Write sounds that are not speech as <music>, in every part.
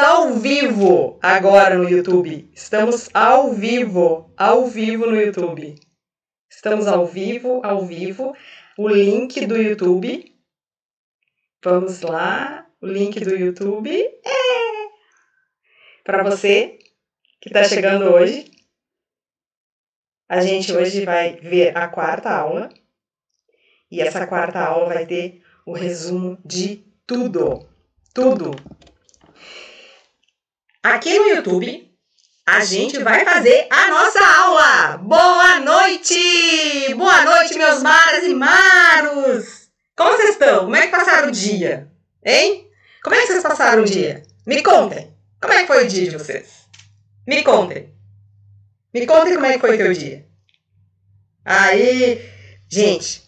ao vivo agora no YouTube. Estamos ao vivo, ao vivo no YouTube. Estamos ao vivo, ao vivo. O link do YouTube. Vamos lá, o link do YouTube. É! Para você que está chegando hoje, a gente hoje vai ver a quarta aula. E essa quarta aula vai ter o resumo de tudo. Tudo Aqui no YouTube, a gente vai fazer a nossa aula. Boa noite! Boa noite, meus maras e maros! Como vocês estão? Como é que passaram o dia? Hein? Como é que vocês passaram o dia? Me contem. Como é que foi o dia de vocês? Me contem. Me contem como é que foi o teu dia. Aí, gente,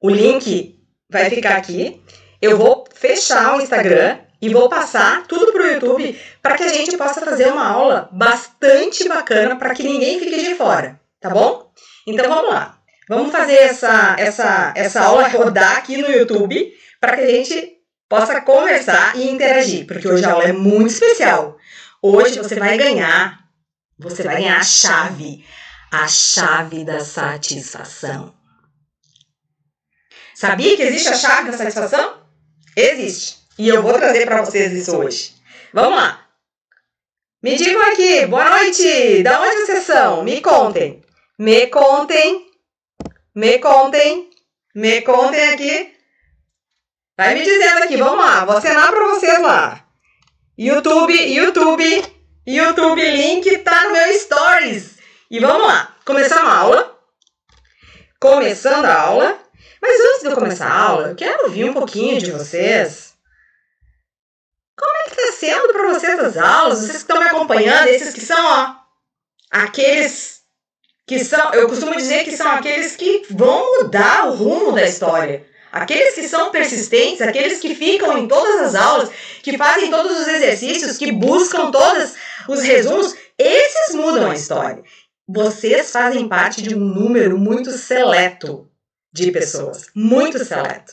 o link vai ficar aqui. Eu vou fechar o Instagram e vou passar tudo para o YouTube para que a gente possa fazer uma aula bastante bacana para que ninguém fique de fora, tá bom? Então vamos lá. Vamos fazer essa, essa, essa aula rodar aqui no YouTube para que a gente possa conversar e interagir, porque hoje a aula é muito especial. Hoje você vai ganhar, você vai ganhar a chave, a chave da satisfação. Sabia que existe a chave da satisfação? Existe. E eu vou trazer para vocês isso hoje. Vamos lá. Me digam aqui, boa noite! Da onde vocês são? Me contem. Me contem. Me contem. Me contem aqui. Vai me dizendo aqui, vamos lá. Vou assinar para vocês lá. YouTube, YouTube, YouTube, link tá no meu stories. E vamos lá. Começando a aula. Começando a aula. Mas antes de eu começar a aula, eu quero ouvir um pouquinho de vocês como é que está sendo para vocês as aulas? Vocês que estão me acompanhando, esses que são, ó, aqueles que são, eu costumo dizer que são aqueles que vão mudar o rumo da história. Aqueles que são persistentes, aqueles que ficam em todas as aulas, que fazem todos os exercícios, que buscam todos os resumos, esses mudam a história. Vocês fazem parte de um número muito seleto de pessoas, muito seleto.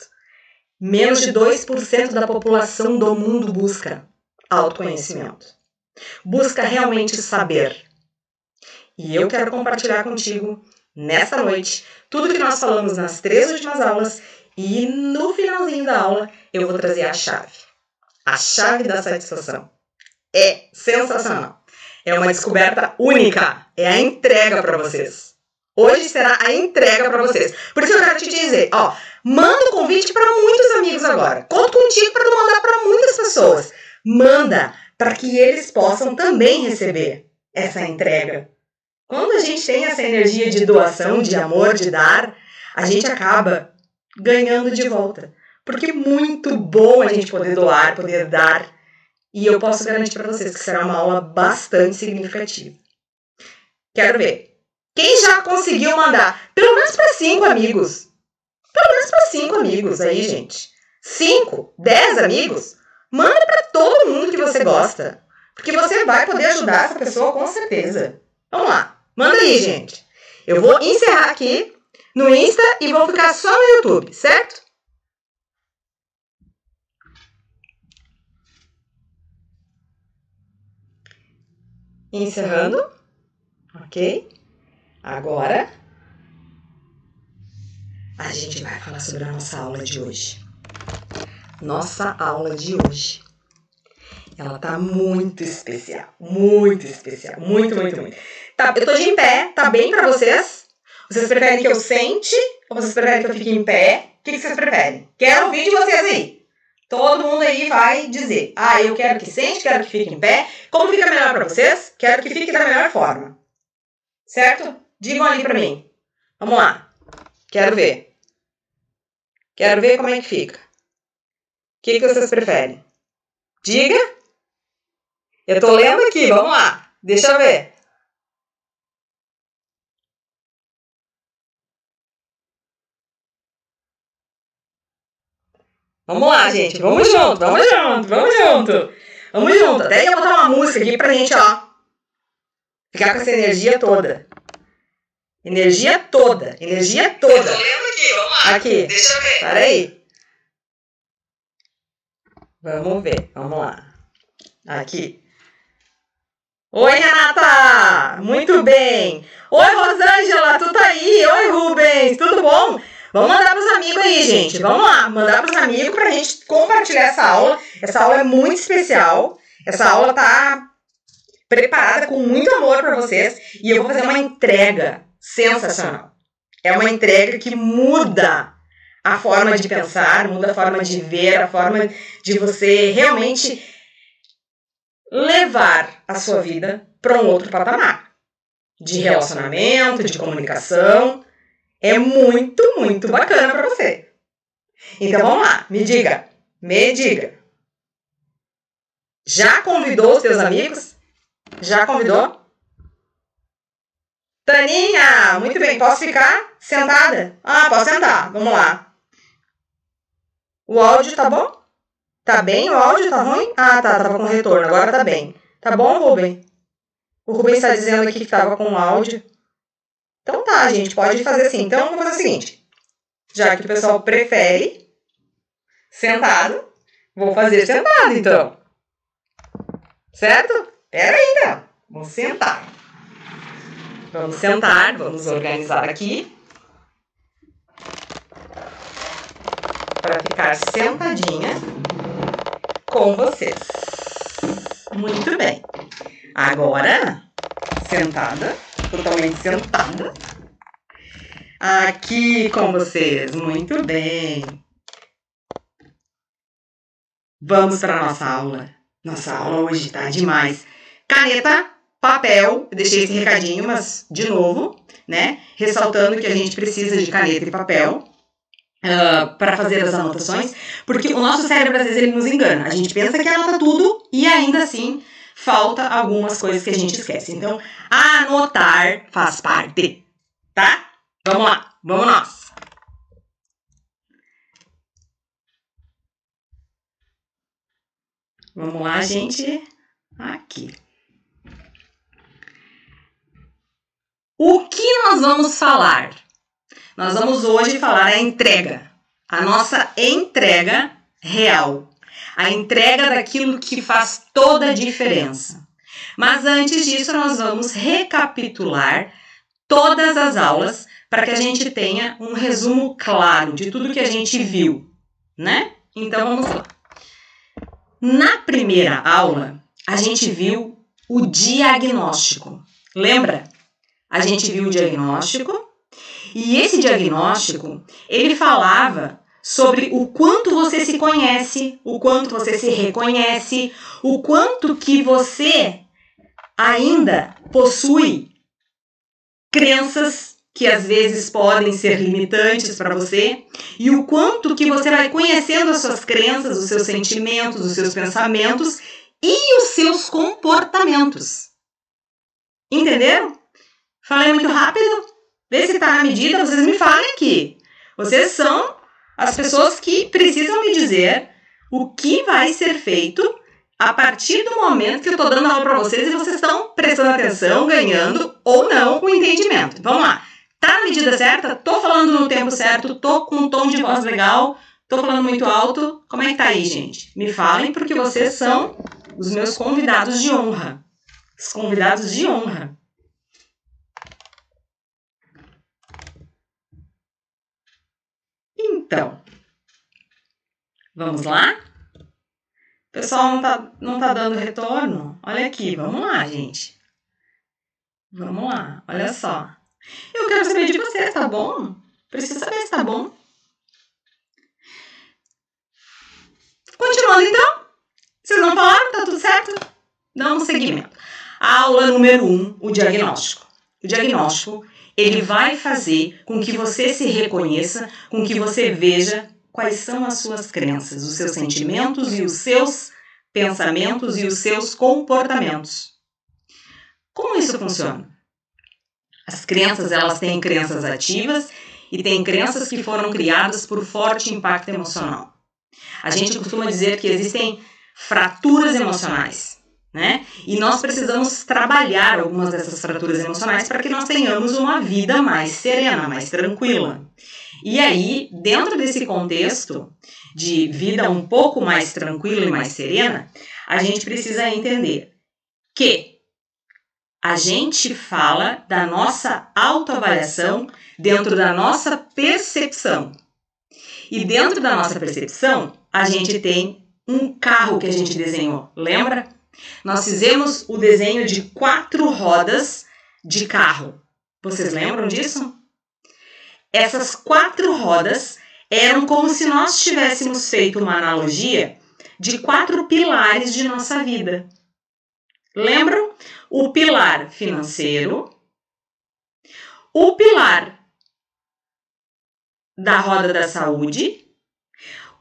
Menos de 2% da população do mundo busca autoconhecimento. Busca realmente saber. E eu quero compartilhar contigo, nesta noite, tudo que nós falamos nas três últimas aulas e no finalzinho da aula eu vou trazer a chave. A chave da satisfação. É sensacional. É uma descoberta única. É a entrega para vocês. Hoje será a entrega para vocês. Por isso eu quero te dizer, ó, manda o convite para muitos amigos agora. Conto contigo para mandar para muitas pessoas. Manda para que eles possam também receber essa entrega. Quando a gente tem essa energia de doação, de amor, de dar, a gente acaba ganhando de volta. Porque é muito bom a gente poder doar, poder dar. E eu posso garantir para vocês que será uma aula bastante significativa. Quero ver. Quem já conseguiu mandar? Pelo menos para cinco amigos. Pelo menos para cinco amigos aí, gente. Cinco, dez amigos. Manda para todo mundo que você gosta. Porque você vai poder ajudar essa pessoa com certeza. Vamos lá. Manda aí, gente. Eu vou encerrar aqui no Insta e vou ficar só no YouTube, certo? Encerrando. Ok? Agora, a gente vai falar sobre a nossa aula de hoje. Nossa aula de hoje. Ela tá muito especial, muito especial, muito, muito, muito. Tá, eu tô de em pé, tá bem para vocês? Vocês preferem que eu sente ou vocês preferem que eu fique em pé? O que, que vocês preferem? Quero ouvir de vocês aí. Todo mundo aí vai dizer: ah, eu quero que sente, quero que fique em pé. Como fica melhor para vocês? Quero que fique da melhor forma. Certo? Digam ali para mim. Vamos lá. Quero ver. Quero ver como é que fica. O que, que vocês preferem? Diga. Eu tô lendo aqui, vamos lá. Deixa eu ver. Vamos lá, gente. Vamos junto, vamos junto, vamos junto. Vamos junto. Até eu botar uma música aqui pra gente, ó. Ficar com essa energia toda. Energia toda. Energia toda. Eu tô lendo aqui, vamos lá. Aqui. Deixa eu ver. aí. Vamos ver. Vamos lá. Aqui. Oi, Renata! Muito bem! Oi, Rosângela, tu tá aí? Oi, Rubens, tudo bom? Vamos mandar pros amigos aí, gente. Vamos lá, mandar pros amigos pra gente compartilhar essa aula. Essa aula é muito especial. Essa aula tá preparada com muito amor para vocês e eu vou fazer uma entrega sensacional. É uma entrega que muda a forma de pensar, muda a forma de ver, a forma de você realmente levar a sua vida para um outro patamar de relacionamento, de comunicação. É muito, muito bacana para você. Então vamos lá, me diga, me diga. Já convidou os teus amigos? Já convidou? Taninha, muito bem, posso ficar sentada? Ah, posso sentar, vamos lá. O áudio tá bom? Tá bem? O áudio tá ruim? Ah, tá, tava com retorno, agora tá bem. Tá bom, Rubem? O Rubem está dizendo aqui que tava com áudio. Então tá, gente, pode fazer assim. Então vamos fazer o seguinte. Já que o pessoal prefere sentado, vou fazer sentado então. Certo? Pera aí, então. Vamos sentar. Vamos sentar, vamos organizar aqui. Para ficar sentadinha com vocês. Muito bem. Agora, sentada, totalmente sentada. Aqui com vocês. Muito bem. Vamos para a nossa aula. Nossa aula hoje tá demais. Caneta papel, deixei esse recadinho, mas de novo, né? Ressaltando que a gente precisa de caneta e papel. Uh, ah, para fazer as anotações, porque o nosso cérebro às vezes ele nos engana. A gente pensa que anota tudo e ainda assim falta algumas coisas que a gente esquece. Então, anotar faz parte, tá? Vamos lá, vamos nós. Vamos lá, gente. Aqui. O que nós vamos falar? Nós vamos hoje falar a entrega, a nossa entrega real, a entrega daquilo que faz toda a diferença. Mas antes disso, nós vamos recapitular todas as aulas para que a gente tenha um resumo claro de tudo que a gente viu, né? Então vamos lá. Na primeira aula, a gente viu o diagnóstico. Lembra? A gente viu o diagnóstico, e esse diagnóstico, ele falava sobre o quanto você se conhece, o quanto você se reconhece, o quanto que você ainda possui crenças que às vezes podem ser limitantes para você e o quanto que você vai conhecendo as suas crenças, os seus sentimentos, os seus pensamentos e os seus comportamentos. Entenderam? Falei muito rápido? Vê se tá na medida, vocês me falem aqui. Vocês são as pessoas que precisam me dizer o que vai ser feito a partir do momento que eu tô dando aula para vocês e vocês estão prestando atenção, ganhando ou não o entendimento. Vamos lá. Tá na medida certa? Tô falando no tempo certo? Tô com um tom de voz legal? Tô falando muito alto? Como é que tá aí, gente? Me falem porque vocês são os meus convidados de honra. Os convidados de honra. Então, vamos lá? O pessoal não tá, não tá dando retorno? Olha aqui, vamos lá, gente. Vamos lá, olha só. Eu quero saber de vocês, tá bom? Preciso saber se tá bom. Continuando então. Vocês não falaram? Tá tudo certo? Dá um seguimento. Aula número 1, um, o diagnóstico. O diagnóstico ele vai fazer com que você se reconheça, com que você veja quais são as suas crenças, os seus sentimentos e os seus pensamentos e os seus comportamentos. Como isso funciona? As crenças, elas têm crenças ativas e têm crenças que foram criadas por forte impacto emocional. A gente costuma dizer que existem fraturas emocionais né? E nós precisamos trabalhar algumas dessas fraturas emocionais para que nós tenhamos uma vida mais serena, mais tranquila. E aí, dentro desse contexto, de vida um pouco mais tranquila e mais serena, a gente precisa entender que a gente fala da nossa autoavaliação dentro da nossa percepção. E dentro da nossa percepção, a gente tem um carro que a gente desenhou, lembra? Nós fizemos o desenho de quatro rodas de carro. Vocês lembram disso? Essas quatro rodas eram como se nós tivéssemos feito uma analogia de quatro pilares de nossa vida. Lembram? O pilar financeiro, o pilar da roda da saúde,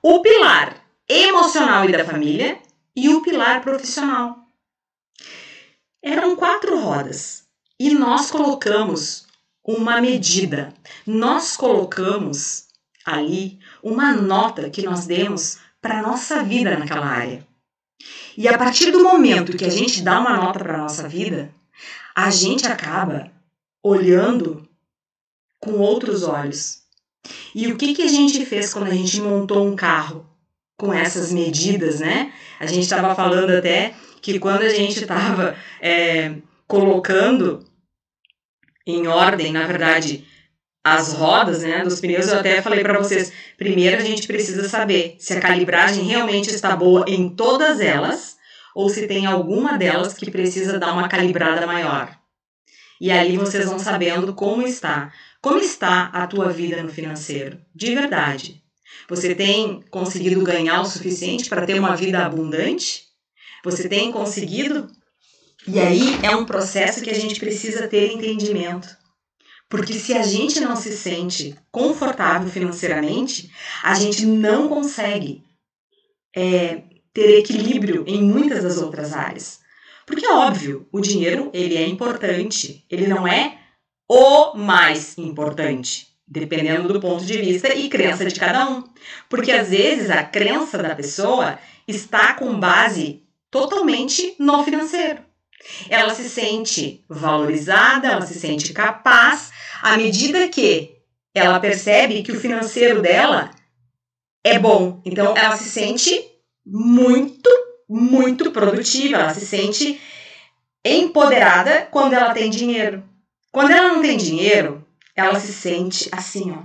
o pilar emocional e da família e o pilar profissional. Eram quatro rodas e nós colocamos uma medida, nós colocamos ali uma nota que nós demos para nossa vida naquela área. E a partir do momento que a gente dá uma nota para nossa vida, a gente acaba olhando com outros olhos. E o que, que a gente fez quando a gente montou um carro com essas medidas, né? A gente estava falando até que quando a gente estava é, colocando em ordem, na verdade, as rodas né, dos pneus, eu até falei para vocês, primeiro a gente precisa saber se a calibragem realmente está boa em todas elas ou se tem alguma delas que precisa dar uma calibrada maior. E aí vocês vão sabendo como está. Como está a tua vida no financeiro? De verdade. Você tem conseguido ganhar o suficiente para ter uma vida abundante? Você tem conseguido? E aí é um processo que a gente precisa ter entendimento. Porque se a gente não se sente confortável financeiramente, a gente não consegue é, ter equilíbrio em muitas das outras áreas. Porque, óbvio, o dinheiro ele é importante, ele não é o mais importante, dependendo do ponto de vista e crença de cada um. Porque às vezes a crença da pessoa está com base totalmente no financeiro. Ela se sente valorizada, ela se sente capaz, à medida que ela percebe que o financeiro dela é bom. Então ela se sente muito, muito produtiva, ela se sente empoderada quando ela tem dinheiro. Quando ela não tem dinheiro, ela se sente assim, ó.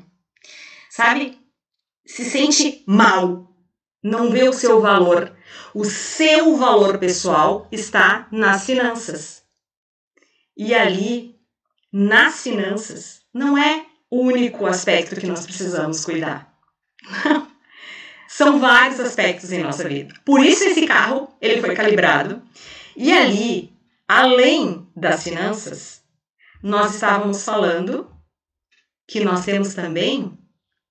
Sabe? Se sente mal, não vê o seu valor. O seu valor pessoal está nas finanças. E ali, nas finanças, não é o único aspecto que nós precisamos cuidar. <laughs> São vários aspectos em nossa vida. Por isso esse carro, ele foi calibrado. E ali, além das finanças, nós estávamos falando que nós temos também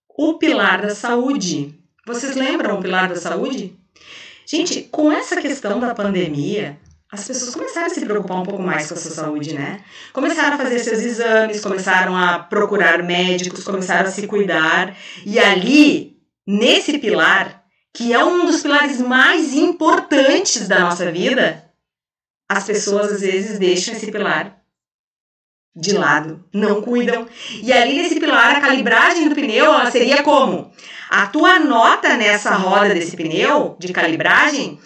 o pilar da saúde. Vocês lembram o pilar da saúde? Gente, com essa questão da pandemia, as pessoas começaram a se preocupar um pouco mais com a sua saúde, né? Começaram a fazer seus exames, começaram a procurar médicos, começaram a se cuidar. E ali, nesse pilar, que é um dos pilares mais importantes da nossa vida, as pessoas às vezes deixam esse pilar de lado, não cuidam. E ali nesse pilar, a calibragem do pneu ela seria como? A tua nota nessa roda desse pneu de calibragem,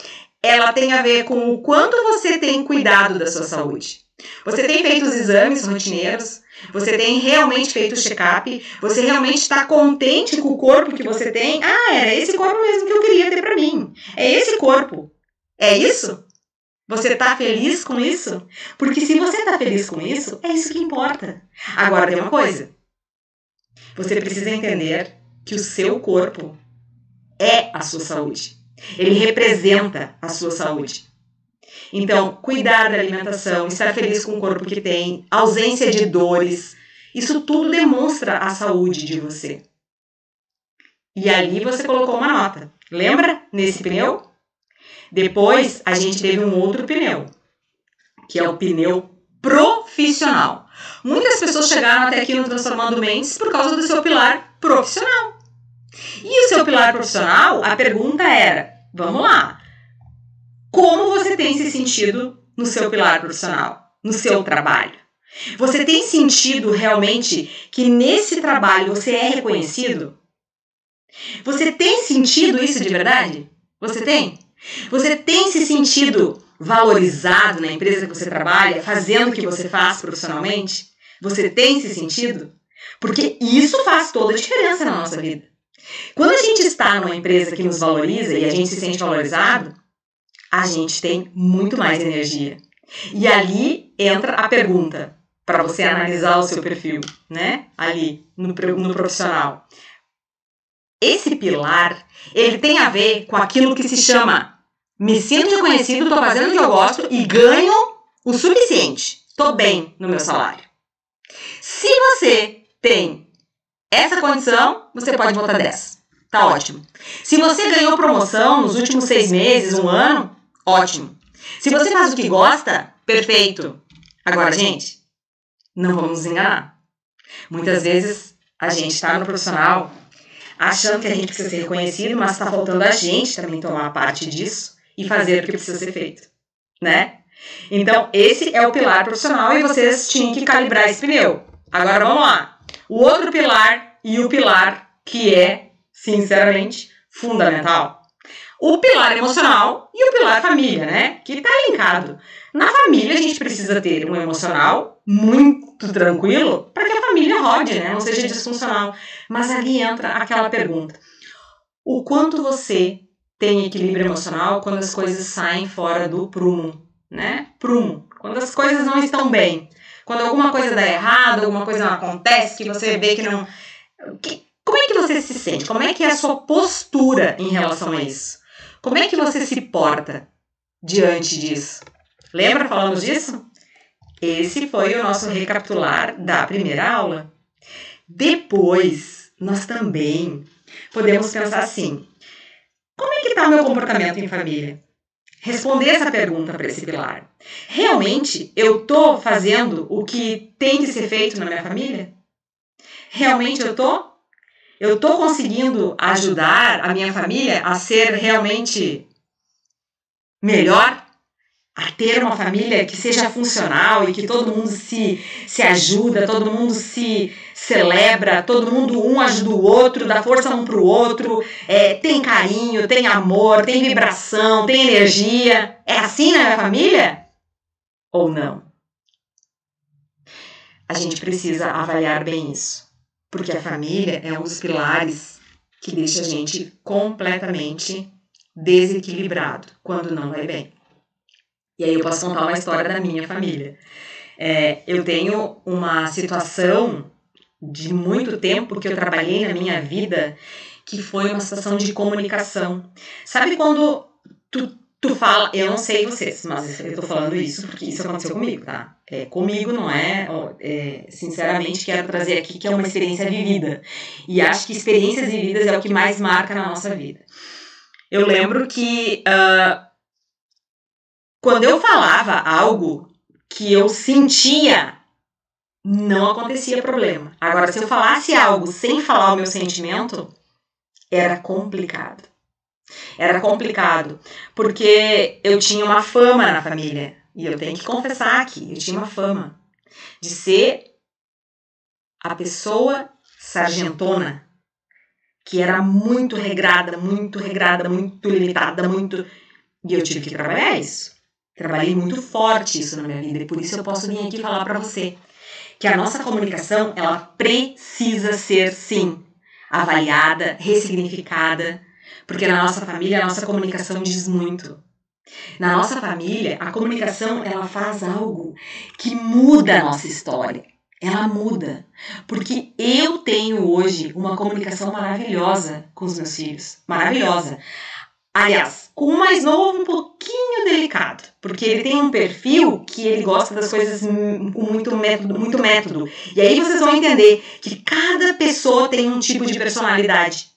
ela tem a ver com o quanto você tem cuidado da sua saúde. Você tem feito os exames rotineiros, você tem realmente feito o check-up, você realmente está contente com o corpo que você tem. Ah, era esse corpo mesmo que eu queria ter para mim. É esse corpo. É isso? Você está feliz com isso? Porque se você está feliz com isso, é isso que importa. Agora tem uma coisa. Você precisa entender que o seu corpo é a sua saúde. Ele representa a sua saúde. Então, cuidar da alimentação, estar feliz com o corpo que tem, ausência de dores, isso tudo demonstra a saúde de você. E ali você colocou uma nota. Lembra nesse pneu? Depois a gente teve um outro pneu, que é o pneu profissional. Muitas pessoas chegaram até aqui no Transformando Mentes por causa do seu pilar profissional. E o seu pilar profissional, a pergunta era: vamos lá, como você tem se sentido no seu pilar profissional, no seu trabalho? Você tem sentido realmente que nesse trabalho você é reconhecido? Você tem sentido isso de verdade? Você tem? Você tem se sentido valorizado na empresa que você trabalha, fazendo o que você faz profissionalmente? Você tem se sentido? Porque isso faz toda a diferença na nossa vida. Quando a gente está numa empresa que nos valoriza e a gente se sente valorizado, a gente tem muito mais energia. E ali entra a pergunta para você analisar o seu perfil, né? Ali no, no profissional. Esse pilar, ele tem a ver com aquilo que se chama me sinto reconhecido, estou fazendo o que eu gosto e ganho o suficiente. Estou bem no meu salário. Se você tem essa condição, você pode votar 10. Tá ótimo. Se você ganhou promoção nos últimos seis meses, um ano, ótimo. Se você faz o que gosta, perfeito. Agora, gente, não vamos nos enganar. Muitas vezes a gente está no profissional achando que a gente precisa ser reconhecido, mas está faltando a gente também tomar parte disso e fazer o que precisa ser feito, né? Então, esse é o pilar profissional e vocês tinham que calibrar esse pneu. Agora vamos lá. O outro pilar e o pilar que é, sinceramente, fundamental. O pilar emocional e o pilar família, né? Que tá linkado. Na família, a gente precisa ter um emocional muito tranquilo para que a família rode, né? Não seja disfuncional. Mas ali entra aquela pergunta: o quanto você tem equilíbrio emocional quando as coisas saem fora do prumo, né? Prumo. Quando as coisas não estão bem. Quando alguma coisa dá errado, alguma coisa não acontece, que você vê que não. Que, como é que você se sente? Como é que é a sua postura em relação a isso? Como é que você se porta diante disso? Lembra, falamos disso? Esse foi o nosso recapitular da primeira aula. Depois, nós também podemos pensar assim: como é que está o meu comportamento em família? Responder essa pergunta para esse pilar. Realmente eu estou fazendo o que tem que ser feito na minha família? Realmente eu estou? Eu estou conseguindo ajudar a minha família a ser realmente melhor? A ter uma família que seja funcional e que todo mundo se, se ajuda, todo mundo se celebra, todo mundo um ajuda o outro, dá força um para o outro, é, tem carinho, tem amor, tem vibração, tem energia. É assim na minha família? Ou não? A gente precisa avaliar bem isso, porque a família é um dos pilares que deixa a gente completamente desequilibrado quando não vai bem. E aí eu posso contar uma história da minha família. É, eu tenho uma situação de muito tempo que eu trabalhei na minha vida que foi uma situação de comunicação. Sabe quando tu, tu fala, eu não sei vocês, mas eu tô falando isso porque isso aconteceu comigo, tá? É, comigo não é, é, sinceramente, quero trazer aqui que é uma experiência vivida. E acho que experiências vividas é o que mais marca na nossa vida. Eu lembro que uh, quando eu falava algo que eu sentia, não acontecia problema. Agora, se eu falasse algo sem falar o meu sentimento, era complicado. Era complicado, porque eu tinha uma fama na família. E eu tenho que confessar aqui, eu tinha uma fama de ser a pessoa sargentona, que era muito regrada, muito regrada, muito limitada, muito. E eu tive que trabalhar isso. Trabalhei muito forte isso na minha vida e por isso eu posso vir aqui falar para você que a nossa comunicação ela precisa ser sim avaliada, ressignificada, porque na nossa família a nossa comunicação diz muito. Na nossa família, a comunicação ela faz algo que muda a nossa história. Ela muda, porque eu tenho hoje uma comunicação maravilhosa com os meus filhos, maravilhosa. Aliás, com o mais novo um pouquinho delicado, porque ele tem um perfil que ele gosta das coisas com muito método, muito método. E aí vocês vão entender que cada pessoa tem um tipo de personalidade.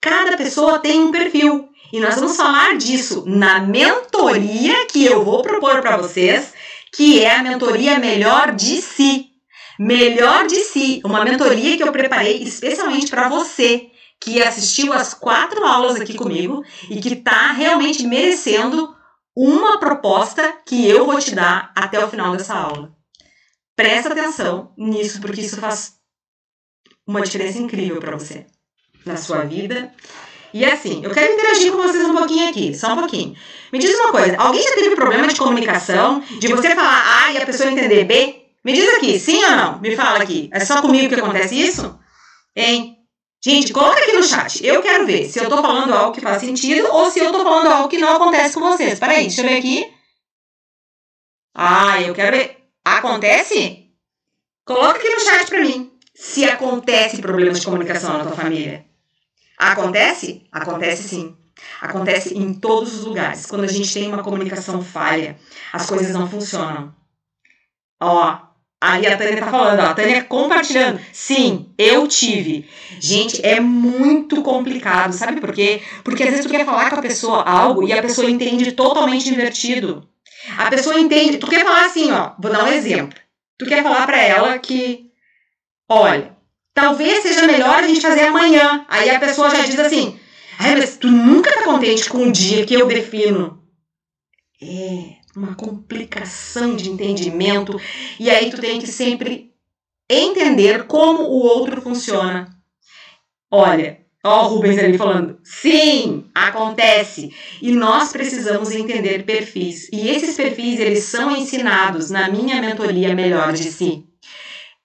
Cada pessoa tem um perfil. E nós vamos falar disso na mentoria que eu vou propor para vocês, que é a mentoria Melhor de Si. Melhor de Si, uma mentoria que eu preparei especialmente para você que assistiu as quatro aulas aqui comigo e que está realmente merecendo uma proposta que eu vou te dar até o final dessa aula. Presta atenção nisso, porque isso faz uma diferença incrível para você. na sua vida. E assim, eu quero interagir com vocês um pouquinho aqui, só um pouquinho. Me diz uma coisa, alguém já teve problema de comunicação, de você falar A e a pessoa entender B? Me diz aqui, sim ou não? Me fala aqui. É só comigo que acontece isso? Hein? Gente, coloca aqui no chat. Eu quero ver se eu tô falando algo que faz sentido ou se eu tô falando algo que não acontece com vocês. Peraí, deixa eu ver aqui. Ah, eu quero ver. Acontece? Coloca aqui no chat pra mim. Se acontece problemas de comunicação na tua família. Acontece? Acontece sim. Acontece em todos os lugares. Quando a gente tem uma comunicação falha, as coisas não funcionam. Ó, ali a Tânia tá falando, ó, a Tânia compartilhando. Sim, eu tive. Gente, é muito complicado, sabe por quê? Porque às vezes tu quer falar com a pessoa algo e a pessoa entende totalmente invertido. A pessoa entende, tu quer falar assim, ó, vou dar um exemplo. Tu quer falar para ela que, olha, talvez seja melhor a gente fazer amanhã. Aí a pessoa já diz assim, mas tu nunca tá contente com o dia que eu defino. É uma complicação de entendimento e aí tu tem que sempre entender como o outro funciona. Olha, Ó, o Rubens ali falando. Sim, acontece. E nós precisamos entender perfis. E esses perfis, eles são ensinados na minha mentoria Melhor de Si.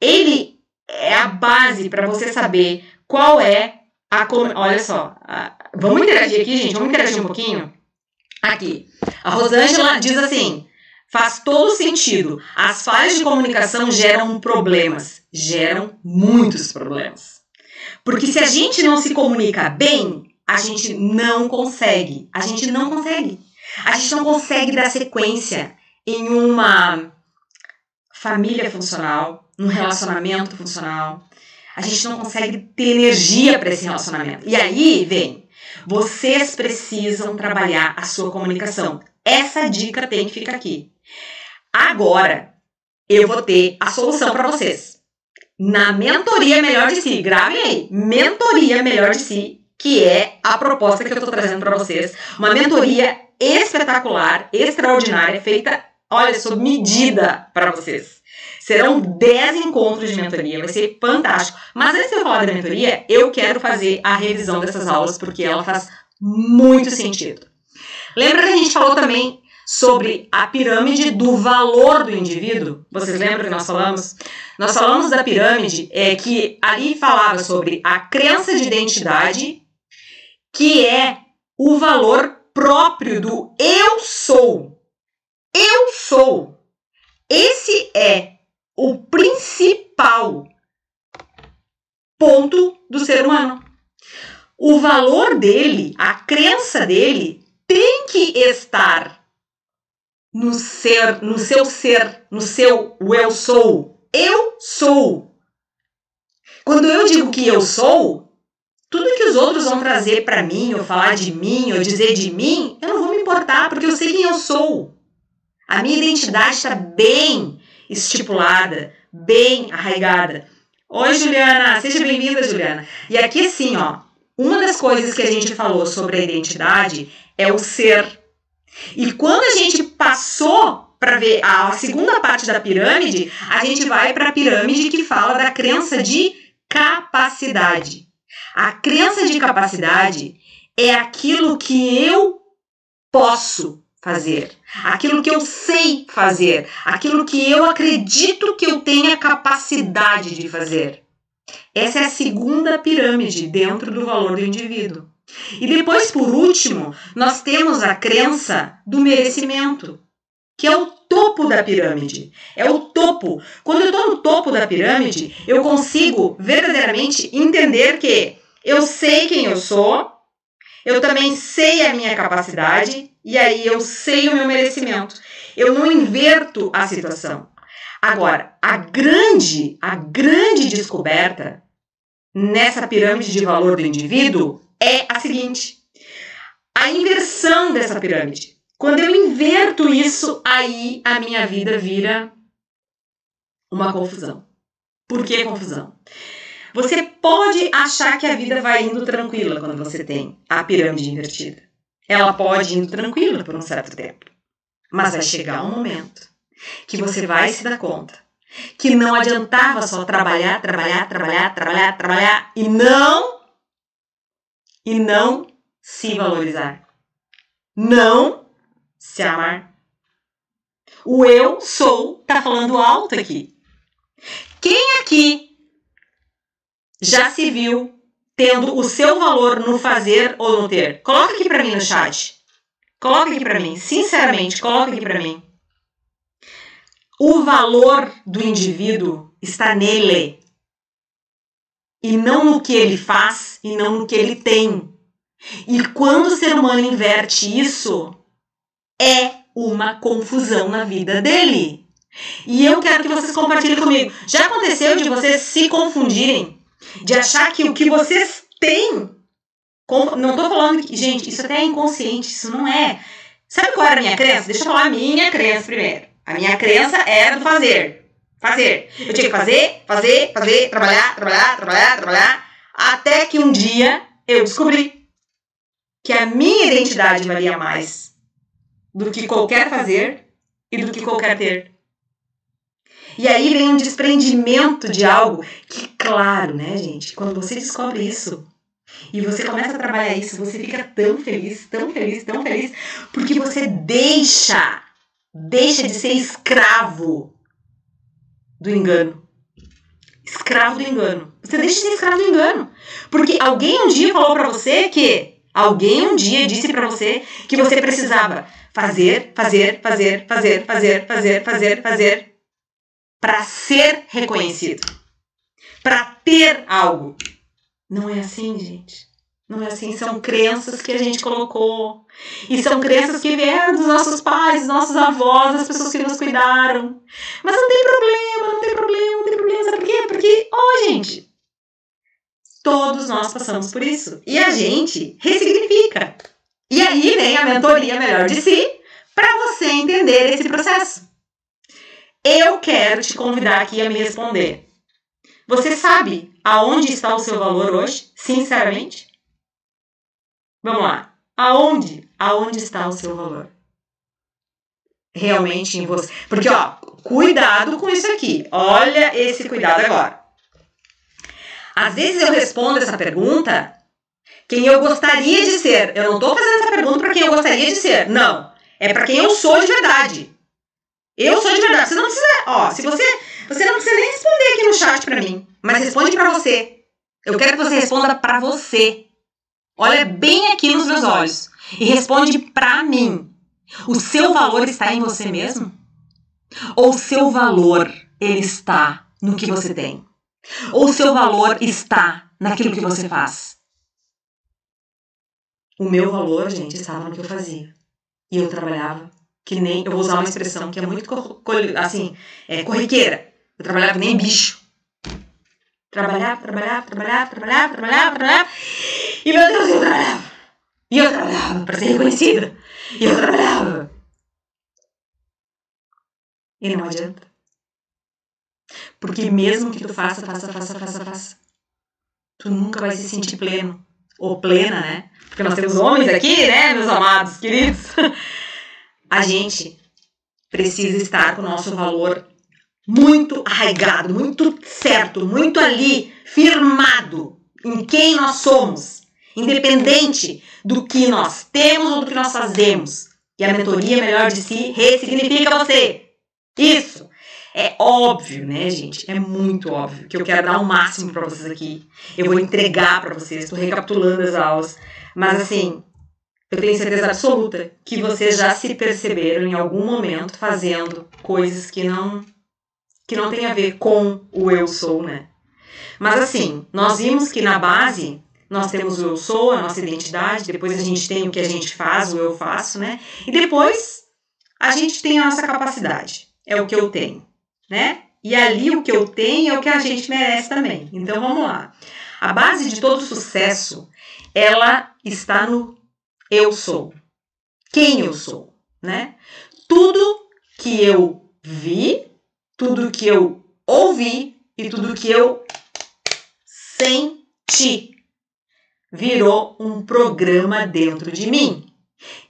Ele é a base para você saber qual é a. Olha só. A... Vamos interagir aqui, gente? Vamos interagir um pouquinho? Aqui. A Rosângela diz assim: faz todo sentido. As falhas de comunicação geram problemas. Geram muitos problemas. Porque se a gente não se comunica bem, a gente não consegue. A gente não consegue. A gente não consegue dar sequência em uma família funcional, num relacionamento funcional. A gente não consegue ter energia para esse relacionamento. E aí vem, vocês precisam trabalhar a sua comunicação. Essa dica tem que ficar aqui. Agora, eu vou ter a solução para vocês na mentoria melhor de si. Gravem aí, mentoria melhor de si, que é a proposta que eu estou trazendo para vocês. Uma mentoria espetacular, extraordinária, feita, olha, sob medida para vocês. Serão 10 encontros de mentoria, vai ser fantástico. Mas antes de eu falar da mentoria, eu quero fazer a revisão dessas aulas porque ela faz muito sentido. Lembra que a gente falou também sobre a pirâmide do valor do indivíduo. Vocês lembram que nós falamos? Nós falamos da pirâmide é, que ali falava sobre a crença de identidade, que é o valor próprio do eu sou. Eu sou. Esse é o principal ponto do ser humano. O valor dele, a crença dele, tem que estar no ser, no seu ser, no seu o eu sou. Eu sou. Quando eu digo que eu sou, tudo que os outros vão trazer para mim, ou falar de mim, ou dizer de mim, eu não vou me importar, porque eu sei quem eu sou. A minha identidade está bem estipulada, bem arraigada. Oi, Juliana, seja bem-vinda, Juliana. E aqui, assim, ó, uma das coisas que a gente falou sobre a identidade é o ser e quando a gente passou para ver a segunda parte da pirâmide, a gente vai para a pirâmide que fala da crença de capacidade. A crença de capacidade é aquilo que eu posso fazer, aquilo que eu sei fazer, aquilo que eu acredito que eu tenha capacidade de fazer. Essa é a segunda pirâmide dentro do valor do indivíduo. E depois, por último, nós temos a crença do merecimento, que é o topo da pirâmide. É o topo. Quando eu estou no topo da pirâmide, eu consigo verdadeiramente entender que eu sei quem eu sou, eu também sei a minha capacidade e aí eu sei o meu merecimento. Eu não inverto a situação. Agora, a grande, a grande descoberta nessa pirâmide de valor do indivíduo é a seguinte: a inversão dessa pirâmide. Quando eu inverto isso, aí a minha vida vira uma confusão. Por que confusão? Você pode achar que a vida vai indo tranquila quando você tem a pirâmide invertida. Ela pode ir tranquila por um certo tempo. Mas vai chegar um momento que você vai se dar conta que não adiantava só trabalhar, trabalhar, trabalhar, trabalhar, trabalhar e não e não se valorizar. Não se amar. O eu sou tá falando alto aqui. Quem aqui já se viu tendo o seu valor no fazer ou no ter? Coloca aqui para mim no chat. Coloca aqui para mim, sinceramente, coloca aqui para mim. O valor do indivíduo está nele e não no que ele faz e não no que ele tem. E quando o ser humano inverte isso, é uma confusão na vida dele. E eu quero que vocês compartilhem comigo. Já aconteceu de vocês se confundirem? De achar que o que vocês têm. Não tô falando que. Gente, isso até é inconsciente, isso não é. Sabe qual era a minha crença? Deixa eu falar a minha crença primeiro. A minha crença era do fazer. Fazer. Eu tinha que fazer, fazer, fazer, trabalhar, trabalhar, trabalhar, trabalhar. Até que um dia eu descobri que a minha identidade valia mais do que qualquer fazer e do que qualquer ter. E aí vem um desprendimento de algo que, claro, né, gente, quando você descobre isso e você começa a trabalhar isso, você fica tão feliz, tão feliz, tão feliz, porque você deixa, deixa de ser escravo do engano. Escravo do engano. Você deixa de ser escravo do engano. Porque alguém um dia falou para você que alguém um dia disse para você que você precisava fazer, fazer, fazer, fazer, fazer, fazer, fazer, fazer para ser reconhecido, para ter algo. Não é assim, gente. Não é assim, são crenças que a gente colocou. E são crenças que vieram dos nossos pais, dos nossos avós, das pessoas que nos cuidaram. Mas não tem problema, não tem problema, não tem problema. Sabe por quê? Porque, ó, oh, gente, todos nós passamos por isso. E a gente ressignifica. E aí vem a mentoria melhor de si para você entender esse processo. Eu quero te convidar aqui a me responder. Você sabe aonde está o seu valor hoje, sinceramente? Vamos lá. Aonde? Aonde está o seu valor? Realmente em você. Porque, ó, cuidado com isso aqui. Olha esse cuidado agora. Às vezes eu respondo essa pergunta quem eu gostaria de ser. Eu não tô fazendo essa pergunta para quem eu gostaria de ser. Não. É para quem eu sou de verdade. Eu sou de verdade. Você não precisa. Ó, se você. Você não precisa nem responder aqui no chat pra mim. Mas responde pra você. Eu quero que você responda pra você. Olha bem aqui nos meus olhos. E responde pra mim. O seu valor está em você mesmo? Ou o seu valor ele está no que você tem? Ou o seu valor está naquilo que você faz? O meu valor, gente, estava no que eu fazia. E eu trabalhava que nem. Eu vou usar uma expressão que é muito assim, é, corriqueira. Eu trabalhava que nem bicho. Trabalhava, trabalhava, trabalhava, trabalhava, trabalhava, trabalhava. E meu Deus, eu trabalhava. E eu trabalhava para ser reconhecida. E eu trabalhava. E não adianta. Porque mesmo que tu faça, faça, faça, faça, faça, tu nunca vai se sentir pleno. Ou plena, né? Porque nós temos homens aqui, né, meus amados, queridos? <laughs> a gente precisa estar com o nosso valor muito arraigado, muito certo, muito ali, firmado em quem nós somos, independente do que nós temos ou do que nós fazemos. E a mentoria melhor de si ressignifica você. Isso. É óbvio, né, gente? É muito óbvio que eu quero dar o máximo para vocês aqui. Eu vou entregar para vocês, estou recapitulando as aulas. Mas assim, eu tenho certeza absoluta que vocês já se perceberam em algum momento fazendo coisas que não que não tem a ver com o eu sou, né? Mas assim, nós vimos que na base nós temos o eu sou, a nossa identidade, depois a gente tem o que a gente faz, o eu faço, né? E depois a gente tem a nossa capacidade, é o que eu tenho, né? E ali o que eu tenho é o que a gente merece também. Então vamos lá. A base de todo sucesso, ela está no eu sou. Quem eu sou, né? Tudo que eu vi, tudo que eu ouvi e tudo que eu senti virou um programa dentro de mim.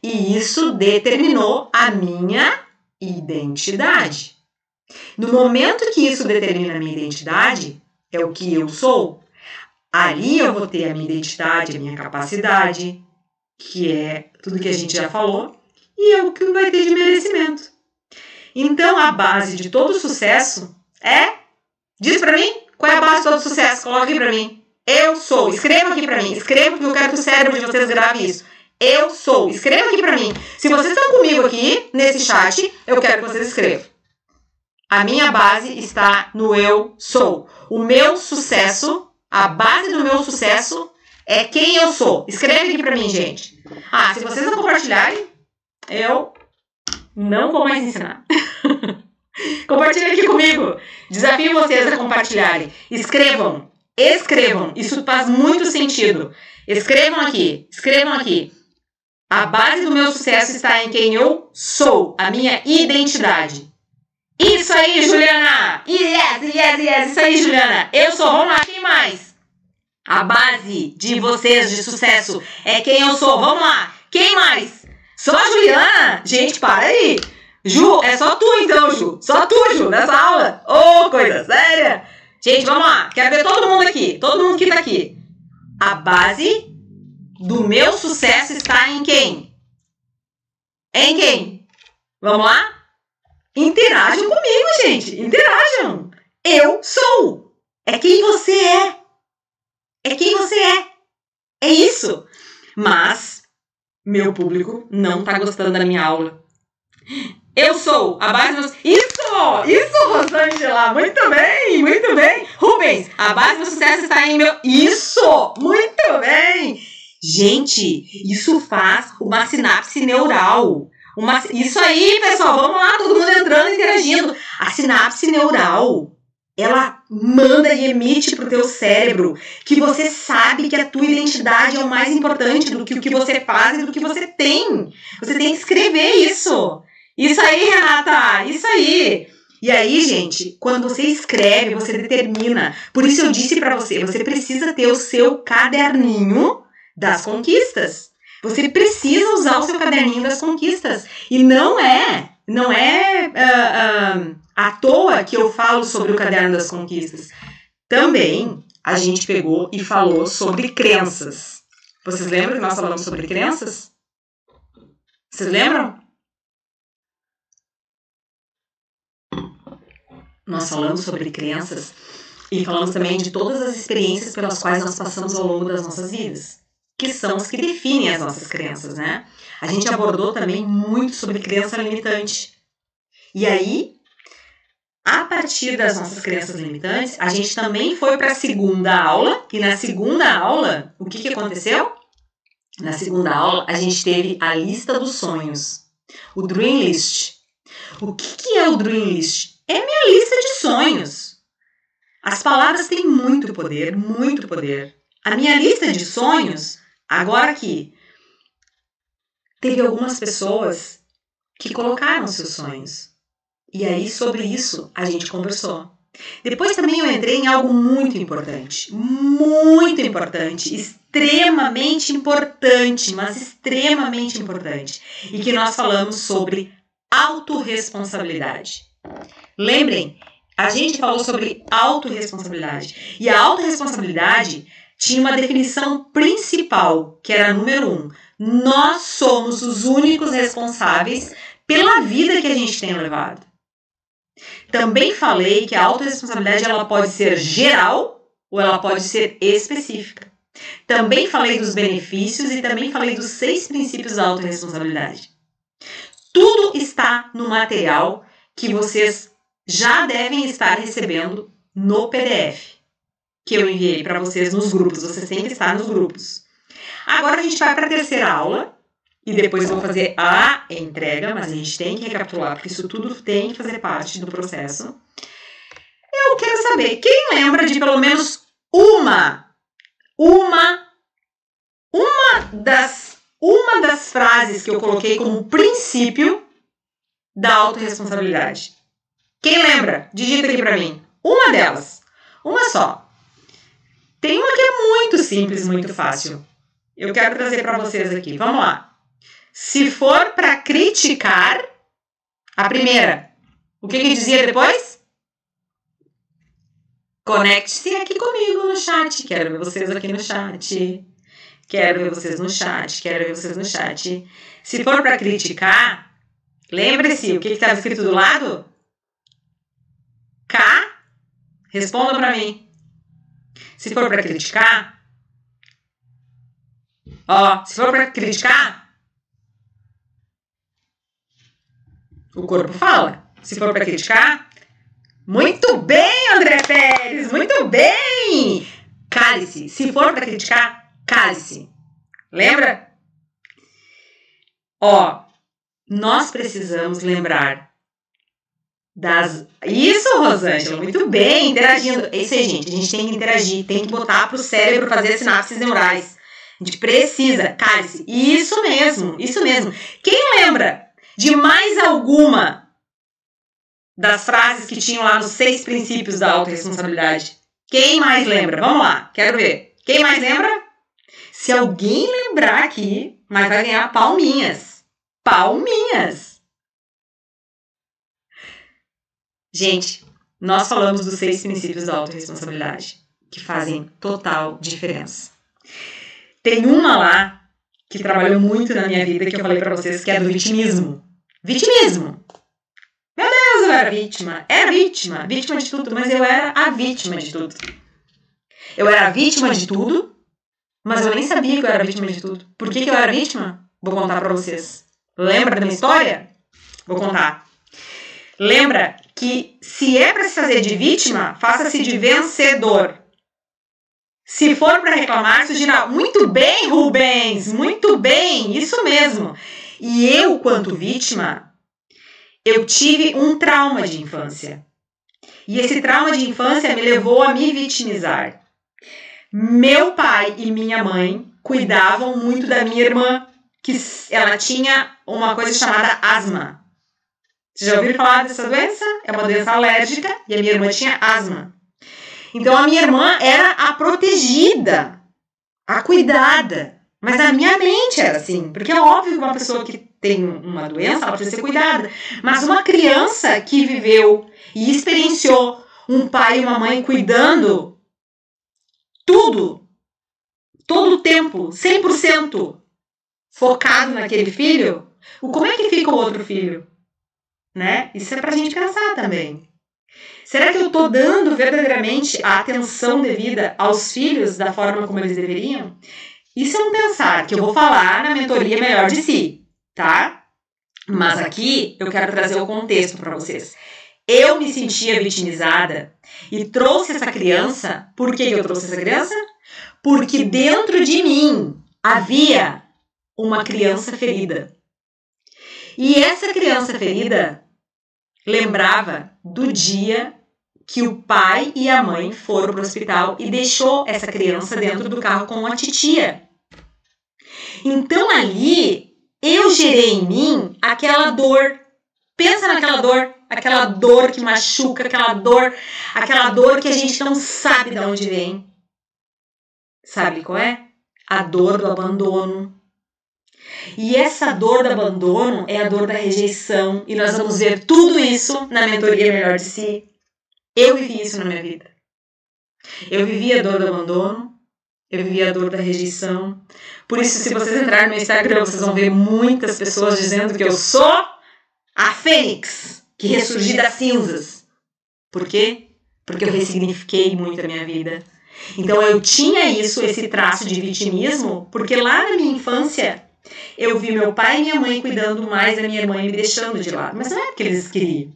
E isso determinou a minha identidade. No momento que isso determina a minha identidade, é o que eu sou. Ali eu vou ter a minha identidade, a minha capacidade, que é tudo que a gente já falou, e é o que vai ter de merecimento. Então a base de todo sucesso é. Diz para mim qual é a base de todo sucesso. Coloca aqui para mim. Eu sou. Escreva aqui para mim. Escreva porque eu quero que o cérebro de vocês grave isso. Eu sou. Escreva aqui para mim. Se vocês estão comigo aqui nesse chat, eu quero que vocês escrevam. A minha base está no eu sou. O meu sucesso, a base do meu sucesso é quem eu sou. Escreve aqui para mim, gente. Ah, se vocês não compartilharem, eu não vou mais ensinar. <laughs> Compartilhe aqui comigo. Desafio vocês a compartilharem. Escrevam. Escrevam. Isso faz muito sentido. Escrevam aqui. Escrevam aqui. A base do meu sucesso está em quem eu sou, a minha identidade. Isso aí, Juliana! Yes, yes, yes! Isso aí, Juliana! Eu sou. Vamos lá, quem mais? A base de vocês de sucesso é quem eu sou. Vamos lá! Quem mais? Só a Juliana? Gente, para aí! Ju, é só tu então, Ju. Só tu, Ju, nessa aula. Ô, oh, coisa séria. Gente, vamos lá. Quero ver todo mundo aqui. Todo mundo que tá aqui. A base do meu sucesso está em quem? Em quem? Vamos lá? Interajam comigo, gente. Interajam. Eu sou. É quem você é. É quem você é. É isso. Mas meu público não tá gostando da minha aula. Eu sou a base do. Isso! Isso, Rosângela! Muito bem, muito bem! Rubens, a base do sucesso está em meu. Isso! Muito bem! Gente, isso faz uma sinapse neural. Uma... Isso aí, pessoal, vamos lá, todo mundo entrando, interagindo. A sinapse neural, ela manda e emite pro teu cérebro que você sabe que a tua identidade é o mais importante do que o que você faz e do que você tem. Você tem que escrever isso. Isso aí, Renata, isso aí. E aí, gente, quando você escreve, você determina. Por isso eu disse para você, você precisa ter o seu caderninho das conquistas. Você precisa usar o seu caderninho das conquistas. E não é, não é uh, uh, à toa que eu falo sobre o caderno das conquistas. Também a gente pegou e falou sobre crenças. Vocês lembram que nós falamos sobre crenças? Vocês lembram? Nós falamos sobre crianças e falamos também de todas as experiências pelas quais nós passamos ao longo das nossas vidas, que são as que definem as nossas crenças, né? A gente abordou também muito sobre crença limitante. E aí, a partir das nossas crenças limitantes, a gente também foi para a segunda aula, e na segunda aula, o que, que aconteceu? Na segunda aula, a gente teve a lista dos sonhos, o Dream List. O que, que é o Dream List? É minha lista de sonhos. As palavras têm muito poder, muito poder. A minha lista de sonhos, agora aqui, teve algumas pessoas que colocaram seus sonhos. E aí, sobre isso, a gente conversou. Depois também eu entrei em algo muito importante, muito importante, extremamente importante, mas extremamente importante, e que nós falamos sobre autorresponsabilidade. Lembrem, a gente falou sobre autorresponsabilidade. E a autorresponsabilidade tinha uma definição principal, que era número um. Nós somos os únicos responsáveis pela vida que a gente tem levado. Também falei que a autorresponsabilidade ela pode ser geral ou ela pode ser específica. Também falei dos benefícios e também falei dos seis princípios da autorresponsabilidade. Tudo está no material que vocês já devem estar recebendo no PDF que eu enviei para vocês nos grupos. Vocês têm que estar nos grupos. Agora a gente vai para a terceira aula e depois eu vou fazer a entrega, mas a gente tem que recapitular porque isso tudo tem que fazer parte do processo. Eu quero saber quem lembra de pelo menos uma, uma, uma das, uma das frases que eu coloquei como princípio da autorresponsabilidade. Quem lembra? Digita aqui para mim. Uma delas. Uma só. Tem uma que é muito simples, muito fácil. Eu quero trazer para vocês aqui. Vamos lá. Se for para criticar, a primeira. O que, que dizia depois? Conecte-se aqui comigo no chat. Quero ver vocês aqui no chat. Quero ver vocês no chat. Quero ver vocês no chat. Se for para criticar, lembre-se o que estava escrito do lado? Responda para mim. Se for para criticar, ó, se for para criticar, o corpo fala. Se for para criticar, muito bem, André Pérez, muito bem! Cale-se. Se for para criticar, cale-se. Lembra? Ó, nós precisamos lembrar das. Isso, Rosângela, muito bem, interagindo. Isso aí, gente. A gente tem que interagir, tem que botar para o cérebro fazer sinapses neurais. A gente precisa, cale-se. Isso mesmo, isso mesmo. Quem lembra de mais alguma das frases que tinham lá nos seis princípios da autorresponsabilidade. Quem mais lembra? Vamos lá, quero ver. Quem mais lembra? Se alguém lembrar aqui, mas vai ganhar palminhas. Palminhas! Gente, nós falamos dos seis princípios da autorresponsabilidade, que fazem total diferença. Tem uma lá que trabalhou muito na minha vida que eu falei para vocês que é do vitimismo. Vitimismo! eu era vítima. Era vítima, vítima de tudo, mas eu era a vítima de tudo. Eu era vítima de tudo, mas eu nem sabia que eu era vítima de tudo. Por que, que eu era vítima? Vou contar pra vocês. Lembra da minha história? Vou contar. Lembra que se é para se fazer de vítima, faça-se de vencedor. Se for para reclamar, sugira muito bem, Rubens, muito bem, isso mesmo. E eu, quanto vítima, eu tive um trauma de infância. E esse trauma de infância me levou a me vitimizar. Meu pai e minha mãe cuidavam muito da minha irmã, que ela tinha uma coisa chamada asma. Vocês já ouviram falar dessa doença? É uma doença alérgica e a minha irmã tinha asma. Então a minha irmã era a protegida, a cuidada. Mas a minha mente era assim, porque é óbvio que uma pessoa que tem uma doença, ela precisa ser cuidada. Mas uma criança que viveu e experienciou um pai e uma mãe cuidando tudo, todo o tempo, 100% focado naquele filho, como é que fica o outro filho? Né? Isso é pra gente pensar também. Será que eu tô dando verdadeiramente a atenção devida aos filhos da forma como eles deveriam? Isso é um pensar que eu vou falar na mentoria melhor de si, tá? Mas aqui eu quero trazer o contexto para vocês. Eu me sentia vitimizada e trouxe essa criança. Por que eu trouxe essa criança? Porque dentro de mim havia uma criança ferida. E essa criança ferida lembrava do dia que o pai e a mãe foram para o hospital e deixou essa criança dentro do carro com a titia. Então ali eu gerei em mim aquela dor. Pensa naquela dor, aquela dor que machuca, aquela dor, aquela dor que a gente não sabe de onde vem. Sabe qual é? A dor do abandono. E essa dor do abandono é a dor da rejeição. E nós vamos ver tudo isso na mentoria Melhor de Si. Eu vivi isso na minha vida. Eu vivi a dor do abandono, eu vivi a dor da rejeição. Por isso, se vocês entrarem no meu Instagram, vocês vão ver muitas pessoas dizendo que eu sou a fênix que ressurgi das cinzas. Por quê? Porque eu ressignifiquei muito a minha vida. Então eu tinha isso, esse traço de vitimismo, porque lá na minha infância eu vi meu pai e minha mãe cuidando mais da minha irmã e me deixando de lado. Mas não é porque eles queriam.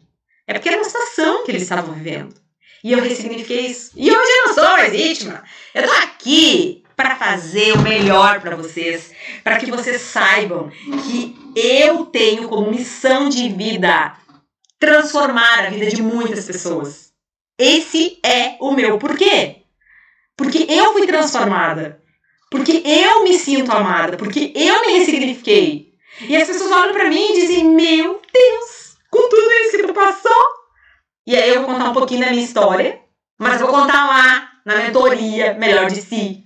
É porque era uma situação que eles estavam vivendo. E eu ressignifiquei isso. E hoje eu não sou mais vítima. Eu tô aqui para fazer o melhor para vocês, para que vocês saibam que eu tenho como missão de vida transformar a vida de muitas pessoas. Esse é o meu porquê. Porque eu fui transformada. Porque eu me sinto amada. Porque eu me ressignifiquei. E as pessoas olham para mim e dizem: Meu Deus, com tudo isso que tu passou. E aí eu vou contar um pouquinho da minha história. Mas vou contar lá na mentoria Melhor de Si.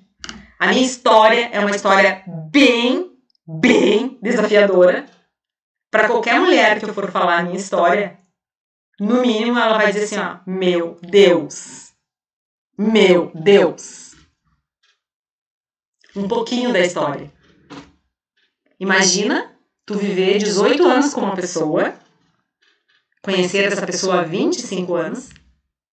A minha história é uma história bem, bem desafiadora. Para qualquer mulher que eu for falar a minha história, no mínimo ela vai dizer assim: ó, meu Deus, Meu Deus! Um pouquinho da história. Imagina tu viver 18 anos com uma pessoa, conhecer essa pessoa há 25 anos,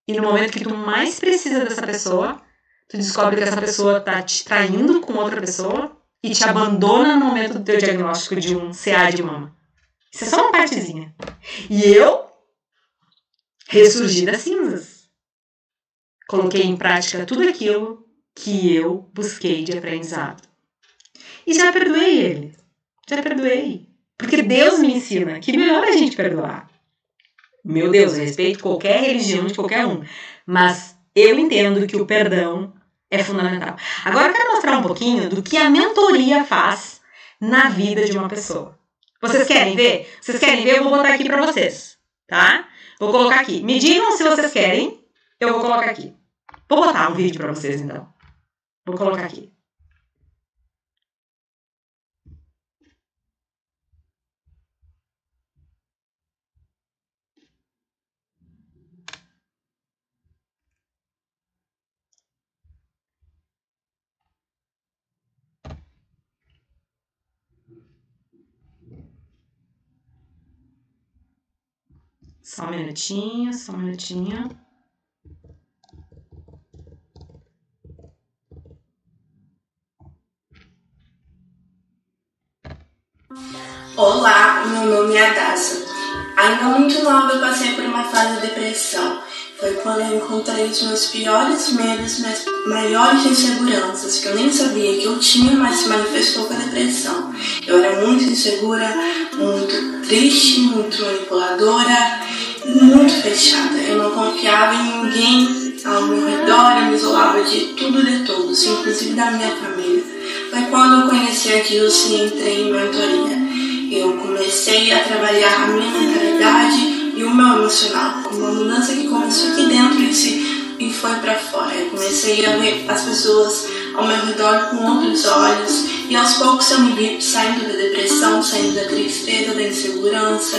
e no momento que tu mais precisa dessa pessoa, tu descobre que essa pessoa tá te traindo com outra pessoa e te abandona no momento do teu diagnóstico de um CA de mama. Isso é só uma partezinha. E eu ressurgi das cinzas. Coloquei em prática tudo aquilo que eu busquei de aprendizado. E já perdoei ele. Já perdoei. Porque Deus me ensina que melhor a gente perdoar. Meu Deus, eu respeito qualquer religião de qualquer um. Mas eu entendo que o perdão é fundamental. Agora eu quero mostrar um pouquinho do que a mentoria faz na vida de uma pessoa. Vocês querem ver? Vocês querem ver? Eu vou botar aqui para vocês, tá? Vou colocar aqui. Me digam se vocês querem. Eu vou colocar aqui. Vou botar um vídeo para vocês então. Vou colocar aqui. Só um minutinho, só um minutinho. Olá, meu nome é Adassa. Ainda muito nova eu passei por uma fase de depressão. Foi quando eu encontrei os meus piores medos, minhas maiores inseguranças, que eu nem sabia que eu tinha, mas se manifestou com a depressão. Eu era muito insegura, muito triste, muito manipuladora, muito fechada. Eu não confiava em ninguém ao meu redor, eu me isolava de tudo e de todos, inclusive da minha família. Foi quando eu conheci a Dilce e entrei em mentoria. Eu comecei a trabalhar a minha mentalidade e o meu emocional. Uma mudança que começou aqui dentro e, se, e foi para fora. Eu comecei a ver as pessoas ao meu redor com outros olhos e aos poucos eu me vi saindo da depressão, saindo da tristeza, da insegurança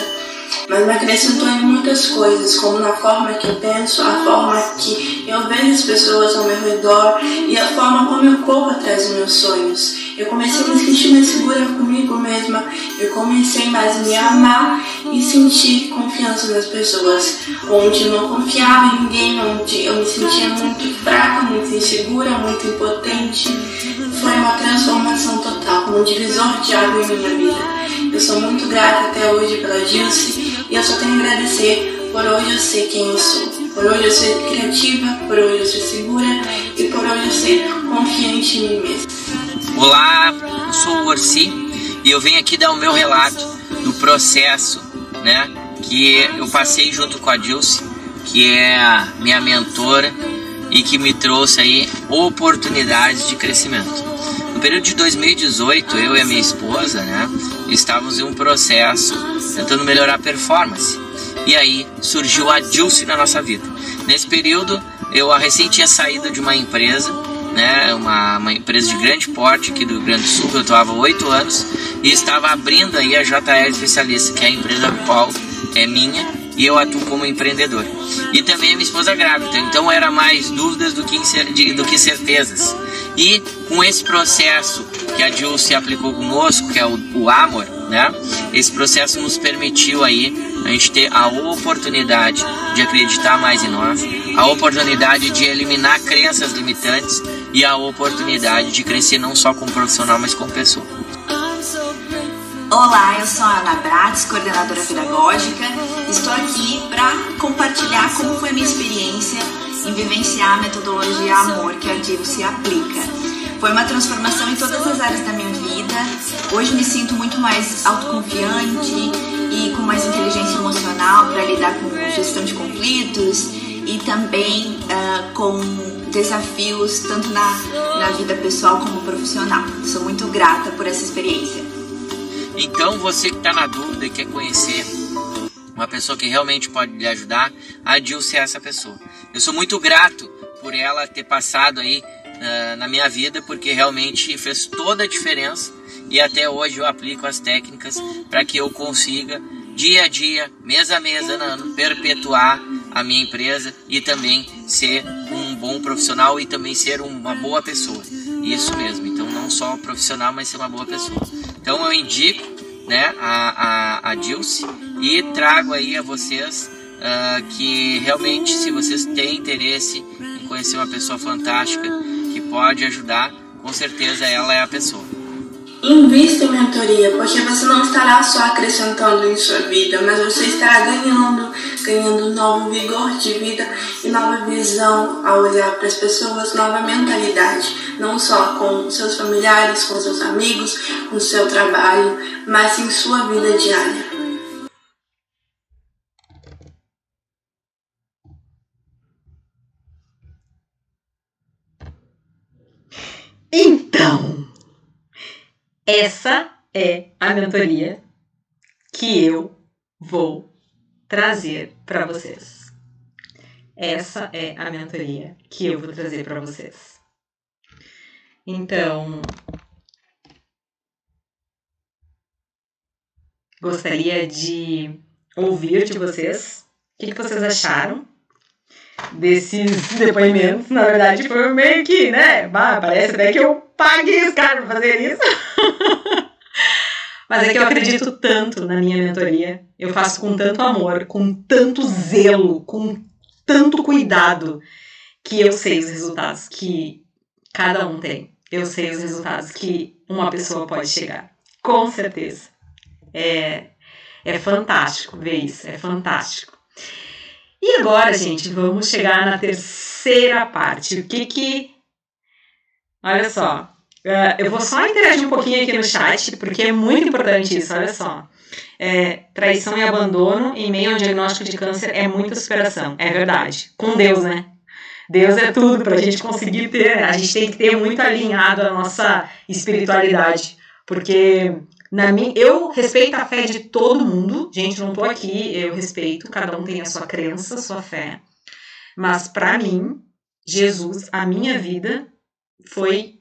mas me acrescentou em muitas coisas, como na forma que eu penso, a forma que eu vejo as pessoas ao meu redor e a forma como eu corro atrás dos meus sonhos. Eu comecei a me sentir mais segura comigo mesma, eu comecei mais a me amar e sentir confiança nas pessoas. Onde eu não confiava em ninguém, onde eu me sentia muito fraca, muito insegura, muito impotente. Foi uma transformação total, um divisor de água em minha vida. Eu sou muito grata até hoje pela Dilce e eu só tenho a agradecer por hoje eu sei quem eu sou. Por hoje eu ser criativa, por hoje eu ser segura e por hoje eu ser confiante em mim mesma. Olá, eu sou o Orsi e eu venho aqui dar o meu relato do processo, né, que eu passei junto com a Dilce, que é a minha mentora e que me trouxe aí oportunidades de crescimento. Período de 2018, eu e a minha esposa, né, estávamos em um processo tentando melhorar a performance. E aí surgiu a Dilce na nossa vida. Nesse período, eu recém tinha saído de uma empresa, né, uma, uma empresa de grande porte aqui do Rio Grande do Sul, que eu atuava oito anos, e estava abrindo aí a JR Especialista, que é a empresa qual é minha, e eu atuo como empreendedor. E também minha esposa grávida, então era mais dúvidas do que, do que certezas. E com esse processo que a Jill se aplicou conosco, que é o, o Amor, né? Esse processo nos permitiu aí a gente ter a oportunidade de acreditar mais em nós, a oportunidade de eliminar crenças limitantes e a oportunidade de crescer não só como profissional, mas como pessoa. Olá, eu sou a Ana Bratis, coordenadora pedagógica. Como foi a minha experiência em vivenciar a metodologia Amor que a Divo se aplica. Foi uma transformação em todas as áreas da minha vida. Hoje me sinto muito mais autoconfiante e com mais inteligência emocional para lidar com gestão de conflitos e também uh, com desafios tanto na, na vida pessoal como profissional. Sou muito grata por essa experiência. Então, você que está na dúvida e quer conhecer uma pessoa que realmente pode lhe ajudar, a Dilce é essa pessoa. Eu sou muito grato por ela ter passado aí uh, na minha vida, porque realmente fez toda a diferença e até hoje eu aplico as técnicas para que eu consiga dia a dia, mês a mês, ano a ano, perpetuar a minha empresa e também ser um bom bom profissional e também ser uma boa pessoa. Isso mesmo. Então não só profissional, mas ser uma boa pessoa. Então eu indico, né, a, a, a Dilce e trago aí a vocês uh, que realmente, se vocês têm interesse em conhecer uma pessoa fantástica que pode ajudar, com certeza ela é a pessoa. Invista em mentoria, porque você não estará só acrescentando em sua vida, mas você estará ganhando, ganhando novo vigor de vida e nova visão ao olhar para as pessoas, nova mentalidade, não só com seus familiares, com seus amigos, com seu trabalho, mas em sua vida diária. Então, essa é a mentoria que eu vou trazer para vocês. Essa é a mentoria que eu vou trazer para vocês. Então, gostaria de ouvir de vocês o que, que vocês acharam desses depoimentos, na verdade, foi meio que, né? Bah, parece até que eu paguei os caras pra fazer isso. Mas é que eu acredito tanto na minha mentoria. Eu faço com tanto amor, com tanto zelo, com tanto cuidado, que eu sei os resultados que cada um tem. Eu sei os resultados que uma pessoa pode chegar. Com certeza. É, é fantástico ver isso, é fantástico. E agora, gente, vamos chegar na terceira parte. O que que. Olha só. Uh, eu vou só interagir um pouquinho aqui no chat, porque é muito importante isso, olha só. É, traição e abandono em meio ao diagnóstico de câncer é muita superação. É verdade. Com Deus, né? Deus é tudo para a gente conseguir ter. A gente tem que ter muito alinhado a nossa espiritualidade. Porque na minha, eu respeito a fé de todo mundo. Gente, não tô aqui, eu respeito, cada um tem a sua crença, a sua fé. Mas para mim, Jesus, a minha vida foi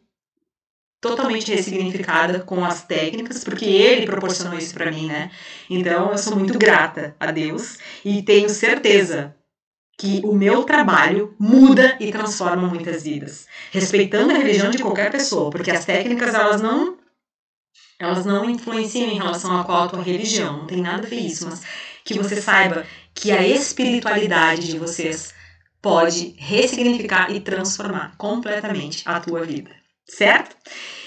totalmente ressignificada com as técnicas, porque ele proporcionou isso para mim, né? Então eu sou muito grata a Deus e tenho certeza que o meu trabalho muda e transforma muitas vidas, respeitando a religião de qualquer pessoa, porque as técnicas elas não elas não influenciam em relação a qual a tua religião, não tem nada a ver isso, mas que você saiba que a espiritualidade de vocês pode ressignificar e transformar completamente a tua vida, certo?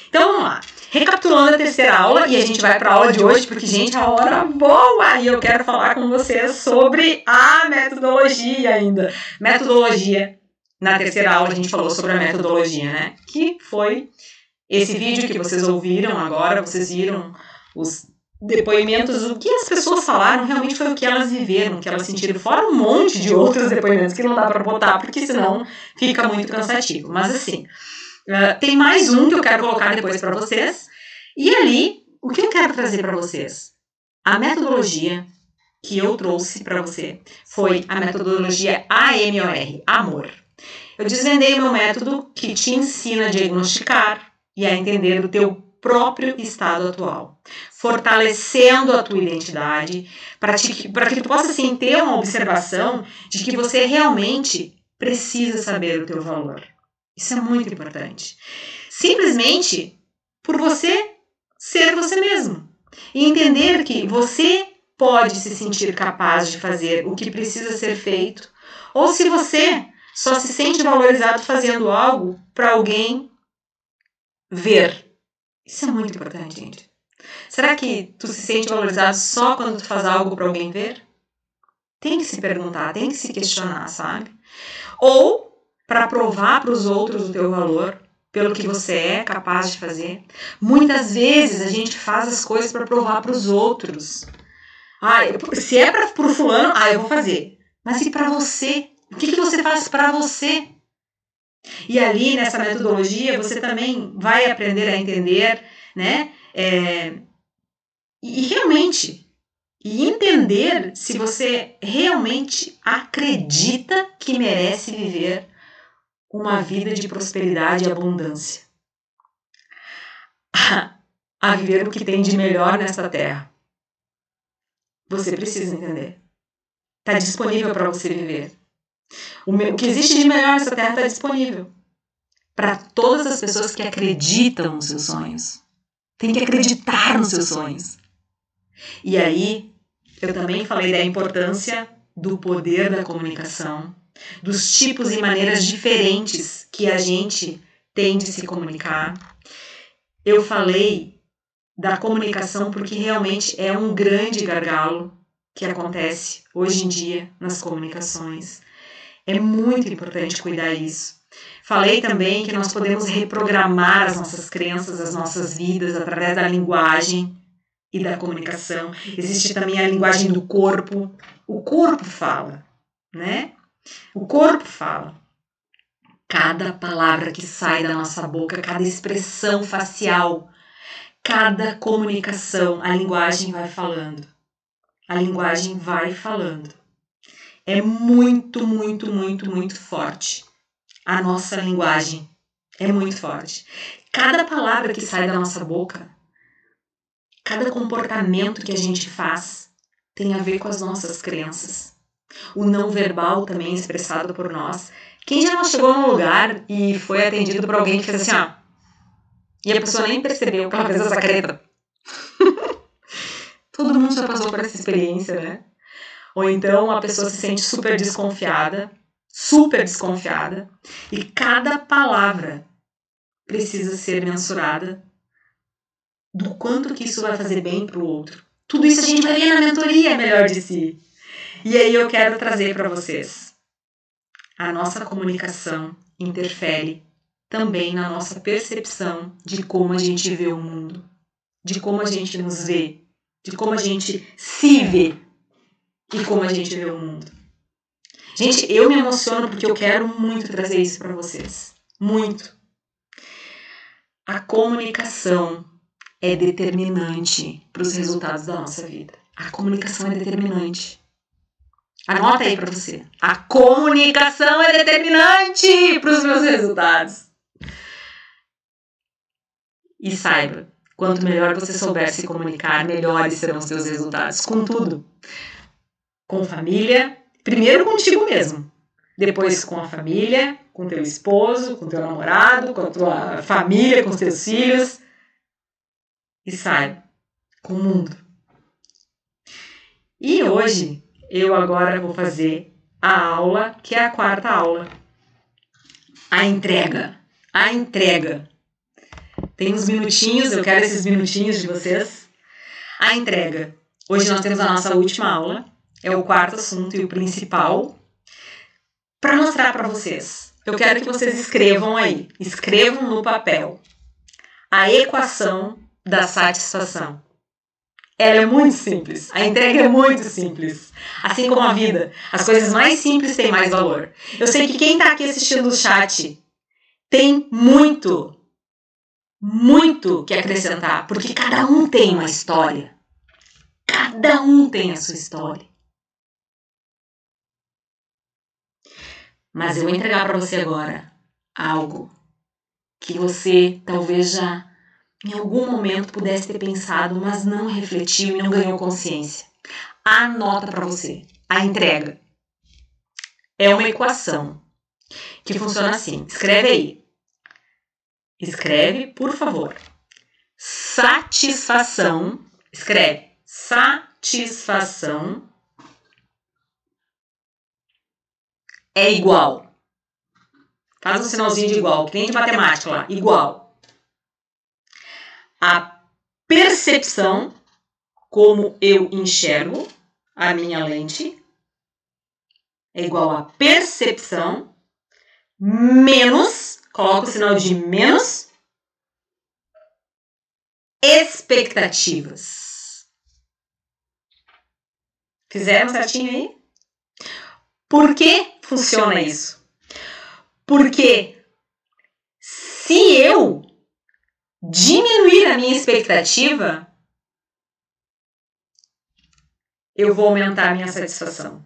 Então vamos lá. Recapitulando a terceira aula, e a gente vai para a aula de hoje, porque, gente, a hora boa! E eu quero falar com vocês sobre a metodologia ainda. Metodologia. Na terceira aula a gente falou sobre a metodologia, né? Que foi esse vídeo que vocês ouviram agora, vocês viram os depoimentos, o que as pessoas falaram realmente foi o que elas viveram, o que elas sentiram, fora um monte de outros depoimentos que não dá para botar, porque senão fica muito cansativo. Mas assim, uh, tem mais um que eu quero colocar depois para vocês. E ali, o que eu quero trazer para vocês? A metodologia que eu trouxe para você foi a metodologia AMOR, amor. Eu desvendei o meu método que te ensina a diagnosticar, e a entender o teu próprio estado atual, fortalecendo a tua identidade, para que tu possa assim, ter uma observação de que você realmente precisa saber o teu valor. Isso é muito importante. Simplesmente por você ser você mesmo e entender que você pode se sentir capaz de fazer o que precisa ser feito, ou se você só se sente valorizado fazendo algo para alguém ver. Isso é muito importante, gente. Será que tu se sente valorizado só quando tu faz algo para alguém ver? Tem que se perguntar, tem que se questionar, sabe? Ou para provar para os outros o teu valor, pelo que você é capaz de fazer. Muitas vezes a gente faz as coisas para provar para os outros. Ah, se é para fulano, ah, eu vou fazer. Mas e para você? O que, que você faz para você? E ali nessa metodologia você também vai aprender a entender, né? É, e realmente e entender se você realmente acredita que merece viver uma vida de prosperidade e abundância. A viver o que tem de melhor nesta terra. Você precisa entender. Está disponível para você viver. O, me- o que existe de melhor nessa terra está disponível para todas as pessoas que acreditam nos seus sonhos. Tem que acreditar nos seus sonhos. E aí, eu também falei da importância do poder da comunicação, dos tipos e maneiras diferentes que a gente tem de se comunicar. Eu falei da comunicação porque realmente é um grande gargalo que acontece hoje em dia nas comunicações. É muito importante cuidar isso. Falei também que nós podemos reprogramar as nossas crenças, as nossas vidas através da linguagem e da comunicação. Existe também a linguagem do corpo. O corpo fala, né? O corpo fala. Cada palavra que sai da nossa boca, cada expressão facial, cada comunicação, a linguagem vai falando. A linguagem vai falando. É muito, muito, muito, muito forte. A nossa linguagem é muito forte. Cada palavra que sai da nossa boca, cada comportamento que a gente faz, tem a ver com as nossas crenças. O não verbal também expressado por nós. Quem já não chegou num lugar e foi atendido por alguém que fez assim, ó, e a pessoa nem percebeu que ela fez essa careta. <laughs> Todo mundo já passou por essa experiência, né? Ou então a pessoa se sente super desconfiada, super desconfiada, e cada palavra precisa ser mensurada do quanto que isso vai fazer bem para o outro. Tudo isso a gente vai ver na mentoria melhor de si. E aí eu quero trazer para vocês. A nossa comunicação interfere também na nossa percepção de como a gente vê o mundo, de como a gente nos vê, de como a gente se vê e como a gente vê o mundo. Gente, eu me emociono porque eu quero muito trazer isso para vocês. Muito. A comunicação é determinante para os resultados da nossa vida. A comunicação é determinante. Anota aí para você. A comunicação é determinante para os meus resultados. E saiba, quanto melhor você souber se comunicar, melhores serão os seus resultados. Com tudo. Com família, primeiro contigo mesmo. Depois com a família, com teu esposo, com teu namorado, com a tua família, com os teus filhos. E saiba, com o mundo. E hoje eu agora vou fazer a aula, que é a quarta aula. A entrega. A entrega. Tem uns minutinhos, eu quero esses minutinhos de vocês. A entrega. Hoje nós temos a nossa última aula, é o quarto assunto e o principal. Para mostrar para vocês, eu quero que vocês escrevam aí, escrevam no papel a equação da satisfação. Ela é muito simples. A entrega é muito simples. Assim como a vida. As coisas mais simples têm mais valor. Eu sei que quem está aqui assistindo o chat tem muito, muito que acrescentar. Porque cada um tem uma história. Cada um tem a sua história. Mas eu vou entregar para você agora algo que você talvez já em algum momento pudesse ter pensado, mas não refletiu e não ganhou consciência. Anota para você. A entrega é uma equação que funciona assim. Escreve aí. Escreve, por favor. Satisfação. Escreve. Satisfação é igual. Faz um sinalzinho de igual, que nem de matemática lá. Igual a percepção, como eu enxergo a minha lente, é igual a percepção menos, coloca o sinal de menos, expectativas. Fizeram certinho aí? Por que funciona isso? Porque se eu diminuir a minha expectativa, eu vou aumentar a minha satisfação.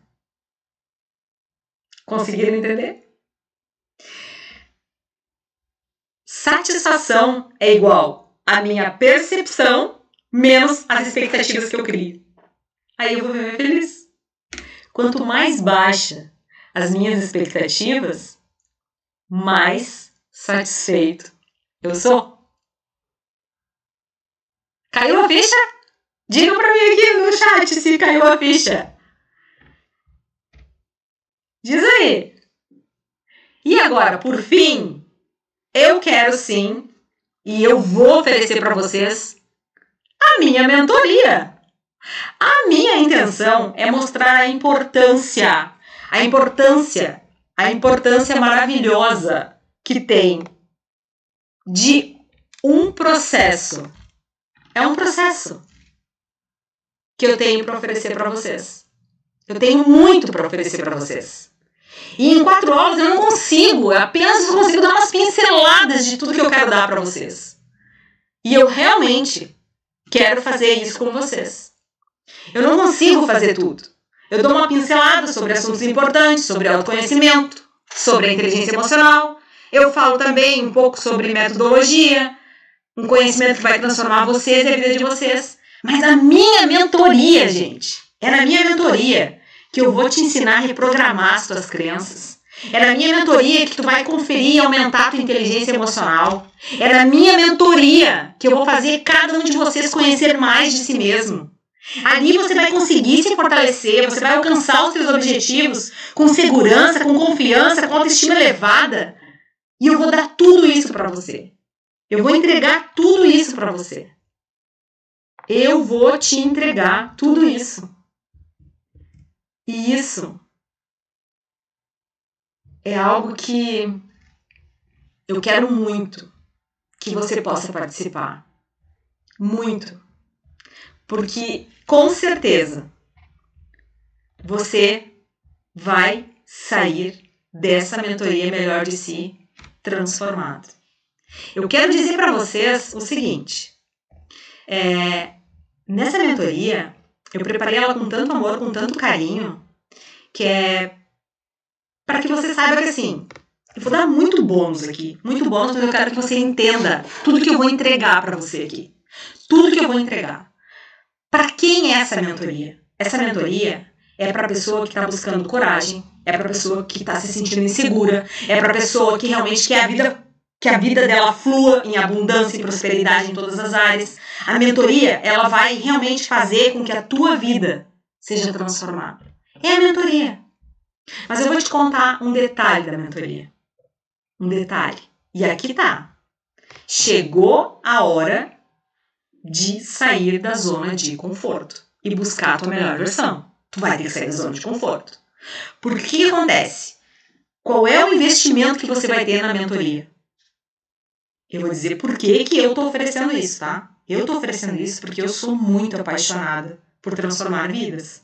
Conseguiram entender? Satisfação é igual a minha percepção menos as expectativas que eu crio. Aí eu vou viver feliz. Quanto mais baixa as minhas expectativas, mais satisfeito eu sou. Caiu a ficha? Diga pra mim aqui no chat se caiu a ficha. Diz aí. E agora, por fim, eu quero sim, e eu vou oferecer para vocês a minha mentoria. A minha intenção é mostrar a importância, a importância, a importância maravilhosa que tem de um processo. É um processo que eu tenho para oferecer para vocês. Eu tenho muito para oferecer para vocês. E em quatro aulas eu não consigo, eu apenas consigo dar umas pinceladas de tudo que eu quero dar para vocês. E eu realmente quero fazer isso com vocês. Eu não consigo fazer tudo. Eu dou uma pincelada sobre assuntos importantes, sobre autoconhecimento, sobre a inteligência emocional. Eu falo também um pouco sobre metodologia, um conhecimento que vai transformar vocês e a vida de vocês. Mas a minha mentoria, gente, é na minha mentoria que eu vou te ensinar a reprogramar as tuas crenças. É na minha mentoria que tu vai conferir e aumentar a tua inteligência emocional. É na minha mentoria que eu vou fazer cada um de vocês conhecer mais de si mesmo. Ali você vai conseguir se fortalecer, você vai alcançar os seus objetivos com segurança, com confiança, com autoestima elevada. E eu vou dar tudo isso para você. Eu vou entregar tudo isso para você. Eu vou te entregar tudo isso. E isso é algo que eu quero muito que você possa participar. Muito. Porque com certeza você vai sair dessa mentoria melhor de si transformado. Eu quero dizer para vocês o seguinte: é, nessa mentoria eu preparei ela com tanto amor, com tanto carinho, que é para que você saiba que assim, eu vou dar muito bônus aqui, muito bônus, mas eu quero que você entenda tudo que eu vou entregar para você aqui. Tudo que eu vou entregar. Para quem é essa mentoria? Essa mentoria é para a pessoa que está buscando coragem, é para a pessoa que está se sentindo insegura, é para a pessoa que realmente quer a vida que a vida dela flua em abundância e prosperidade em todas as áreas. A mentoria, ela vai realmente fazer com que a tua vida seja transformada. É a mentoria. Mas eu vou te contar um detalhe da mentoria. Um detalhe. E aqui tá. Chegou a hora de sair da zona de conforto e buscar a tua melhor versão. Tu vai ter que sair da zona de conforto. Por que acontece? Qual é o investimento que você vai ter na mentoria? Eu vou dizer por que, que eu estou oferecendo isso, tá? Eu estou oferecendo isso porque eu sou muito apaixonada por transformar vidas.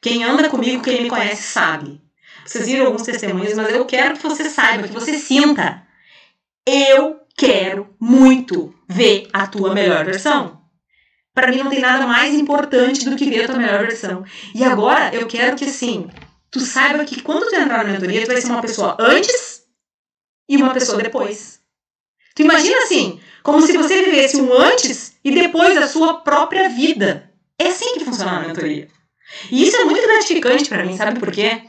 Quem anda comigo, quem me conhece, sabe. Vocês viram alguns testemunhos, mas eu quero que você saiba, que você sinta. Eu quero muito ver a tua melhor versão. Para mim não tem nada mais importante do que ver a tua melhor versão. E agora eu quero que assim, tu saiba que quando tu entrar na mentoria, tu vai ser uma pessoa antes e uma pessoa depois. Tu imagina assim, como se você vivesse um antes e depois da sua própria vida. É assim que funciona a mentoria. E isso é muito gratificante para mim, sabe por quê?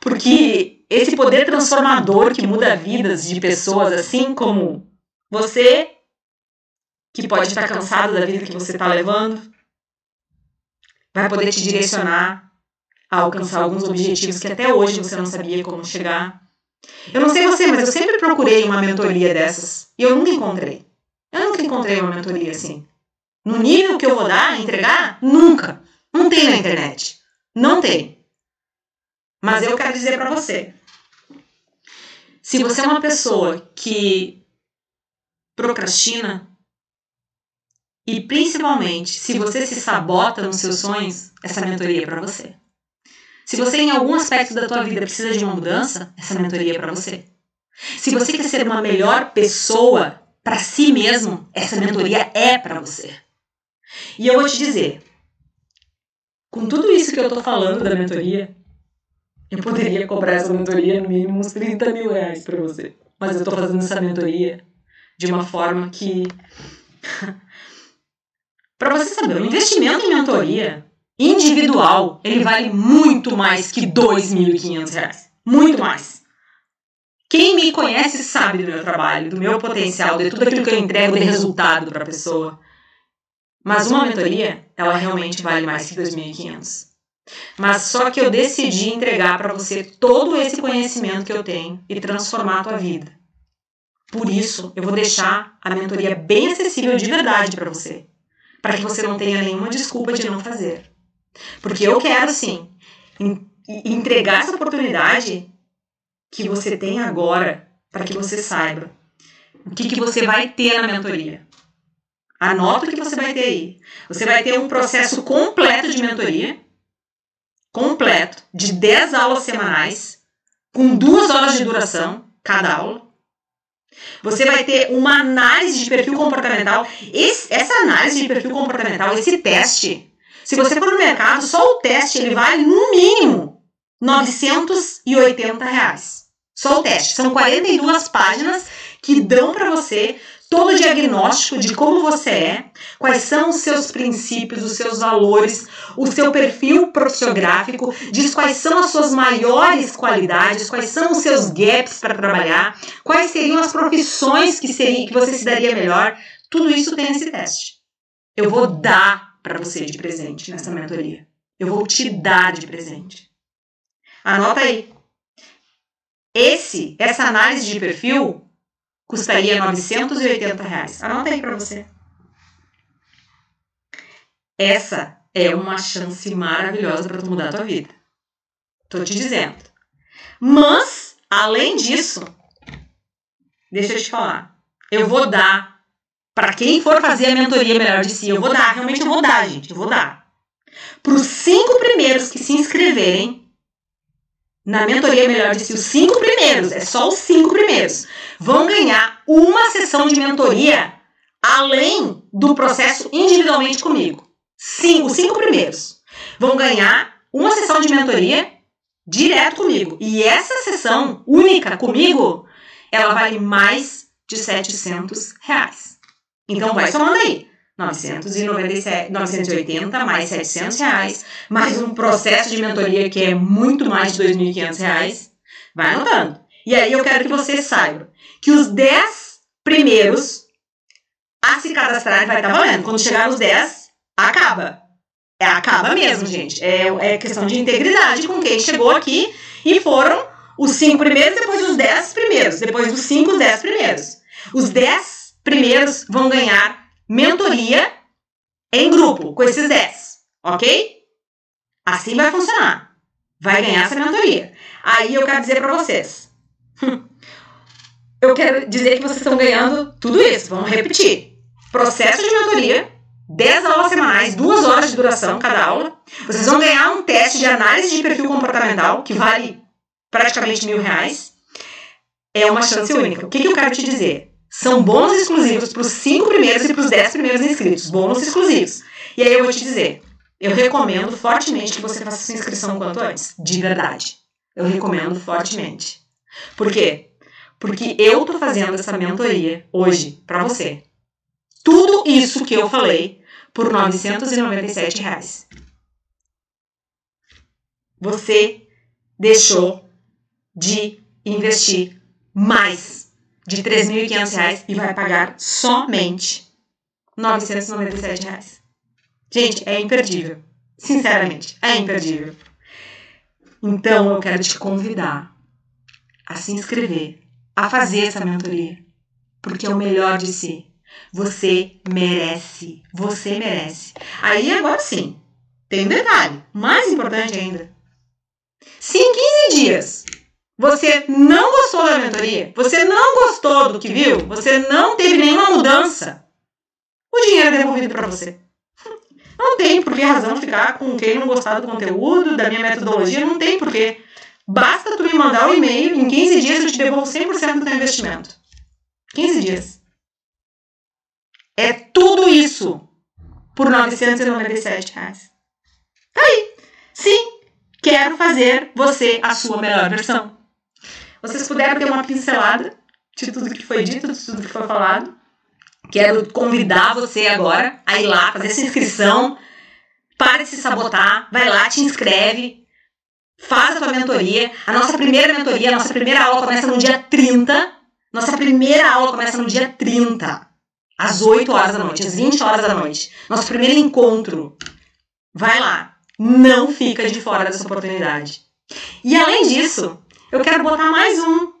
Porque esse poder transformador que muda vidas de pessoas assim como você, que pode estar cansado da vida que você está levando, vai poder te direcionar a alcançar alguns objetivos que até hoje você não sabia como chegar. Eu não sei você, mas eu sempre procurei uma mentoria dessas e eu nunca encontrei. Eu nunca encontrei uma mentoria assim. No nível que eu vou dar, entregar? Nunca. Não tem na internet. Não tem. Mas eu quero dizer para você. Se você é uma pessoa que procrastina e principalmente se você se sabota nos seus sonhos, essa mentoria é para você. Se você em algum aspecto da tua vida precisa de uma mudança, essa mentoria é para você. Se você quer ser uma melhor pessoa para si mesmo, essa mentoria é para você. E eu vou te dizer, com tudo isso que eu tô falando da mentoria, eu poderia cobrar essa mentoria no mínimo uns 30 mil reais para você. Mas eu tô fazendo essa mentoria de uma forma que. <laughs> para você saber, o investimento em mentoria individual, ele vale muito mais que R$ 2.500. Muito mais. Quem me conhece sabe do meu trabalho, do meu potencial, de tudo aquilo que eu entrego de resultado para a pessoa. Mas uma mentoria, ela realmente vale mais que 2.500. Mas só que eu decidi entregar para você todo esse conhecimento que eu tenho e transformar a tua vida. Por isso, eu vou deixar a mentoria bem acessível de verdade para você, para que você não tenha nenhuma desculpa de não fazer. Porque eu quero sim entregar essa oportunidade que você tem agora para que você saiba o que, que você vai ter na mentoria. Anota o que você vai ter aí. Você vai ter um processo completo de mentoria completo de 10 aulas semanais, com duas horas de duração cada aula. Você vai ter uma análise de perfil comportamental. Esse, essa análise de perfil comportamental, esse teste, se você for no mercado, só o teste ele vale no mínimo 980 reais. Só o teste. São 42 páginas que dão para você todo o diagnóstico de como você é, quais são os seus princípios, os seus valores, o seu perfil profissiográfico, diz quais são as suas maiores qualidades, quais são os seus gaps para trabalhar, quais seriam as profissões que, seria, que você se daria melhor. Tudo isso tem nesse teste. Eu vou dar para você de presente nessa mentoria. Eu vou te dar de presente. Anota aí. Esse, essa análise de perfil custaria 980 reais. Anota aí para você. Essa é uma chance maravilhosa para tu mudar a tua vida. Tô te dizendo. Mas, além disso, deixa eu te falar. Eu vou dar para quem for fazer a mentoria melhor de si, eu vou dar, realmente eu vou dar, gente, eu vou dar. Para os cinco primeiros que se inscreverem, na mentoria melhor de os cinco primeiros, é só os cinco primeiros, vão ganhar uma sessão de mentoria além do processo individualmente comigo. Sim, os cinco primeiros vão ganhar uma sessão de mentoria direto comigo. E essa sessão única comigo, ela vale mais de 700 reais. Então vai somando aí. 997, 980 mais 700 reais, mais um processo de mentoria que é muito mais de 2.500 reais. Vai anotando. E aí eu quero que você saiba que os 10 primeiros a se cadastrar vai estar valendo. Quando chegar nos 10, acaba. É, acaba mesmo, gente. É, é questão de integridade com quem chegou aqui e foram os 5 primeiros, depois os 10 primeiros. Depois dos 5, os 10 primeiros. Os 10 primeiros vão ganhar mentoria em grupo com esses 10, ok? Assim vai funcionar. Vai ganhar essa mentoria. Aí eu quero dizer para vocês. <laughs> Eu quero dizer que vocês estão ganhando tudo isso. Vamos repetir. Processo de mentoria, 10 aulas semanais, 2 horas de duração cada aula. Vocês vão ganhar um teste de análise de perfil comportamental que vale praticamente mil reais. É uma chance única. O que, que eu quero te dizer? São bônus exclusivos para os cinco primeiros e para os dez primeiros inscritos. Bônus exclusivos. E aí eu vou te dizer, eu recomendo fortemente que você faça sua inscrição quanto antes. De verdade. Eu recomendo fortemente. Por quê? Porque eu tô fazendo essa mentoria hoje para você. Tudo isso que eu falei por 997 reais. Você deixou de investir mais de 3.500 reais e vai pagar somente 997 reais. Gente, é imperdível. Sinceramente, é imperdível. Então, eu quero te convidar a se inscrever, a fazer essa mentoria, porque é o melhor de si. Você merece. Você merece. Aí, agora sim, tem um detalhe, mais importante ainda. Se em 15 dias você não gostou da mentoria, você não gostou do que viu, você não teve nenhuma mudança, o dinheiro é devolvido para você. <laughs> Não tem por que razão ficar com quem não gostar do conteúdo, da minha metodologia, não tem por que. Basta tu me mandar um e-mail, em 15 dias eu te devolvo 100% do teu investimento. 15 dias. É tudo isso por 997 reais. Tá aí. Sim, quero fazer você a sua melhor versão. Vocês puderam ter uma pincelada de tudo que foi dito, de tudo que foi falado. Quero convidar você agora a ir lá, fazer essa inscrição. Para de se sabotar, vai lá, te inscreve. faz a tua mentoria. A nossa primeira mentoria, a nossa primeira aula começa no dia 30. Nossa primeira aula começa no dia 30, às 8 horas da noite, às 20 horas da noite. Nosso primeiro encontro. Vai lá. Não fica de fora dessa oportunidade. E além disso, eu quero botar mais um.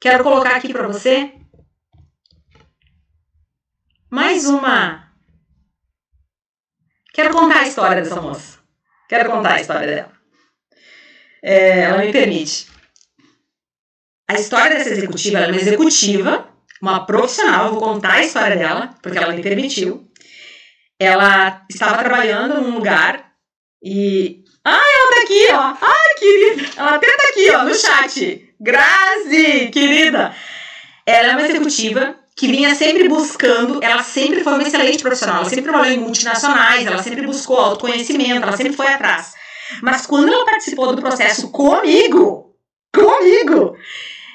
Quero colocar aqui para você mais uma. Quero contar a história dessa moça. Quero contar a história dela. É, ela me permite. A história dessa executiva, ela é uma executiva, uma profissional, vou contar a história dela, porque ela me permitiu. Ela estava trabalhando num lugar e. Ah, ela tá aqui, ó. Ai, querida. Ela até tá aqui, ó, no chat. Grazi, querida. Ela é uma executiva que vinha sempre buscando, ela sempre foi uma excelente profissional, ela sempre trabalhou em multinacionais, ela sempre buscou autoconhecimento, ela sempre foi atrás. Mas quando ela participou do processo comigo, comigo,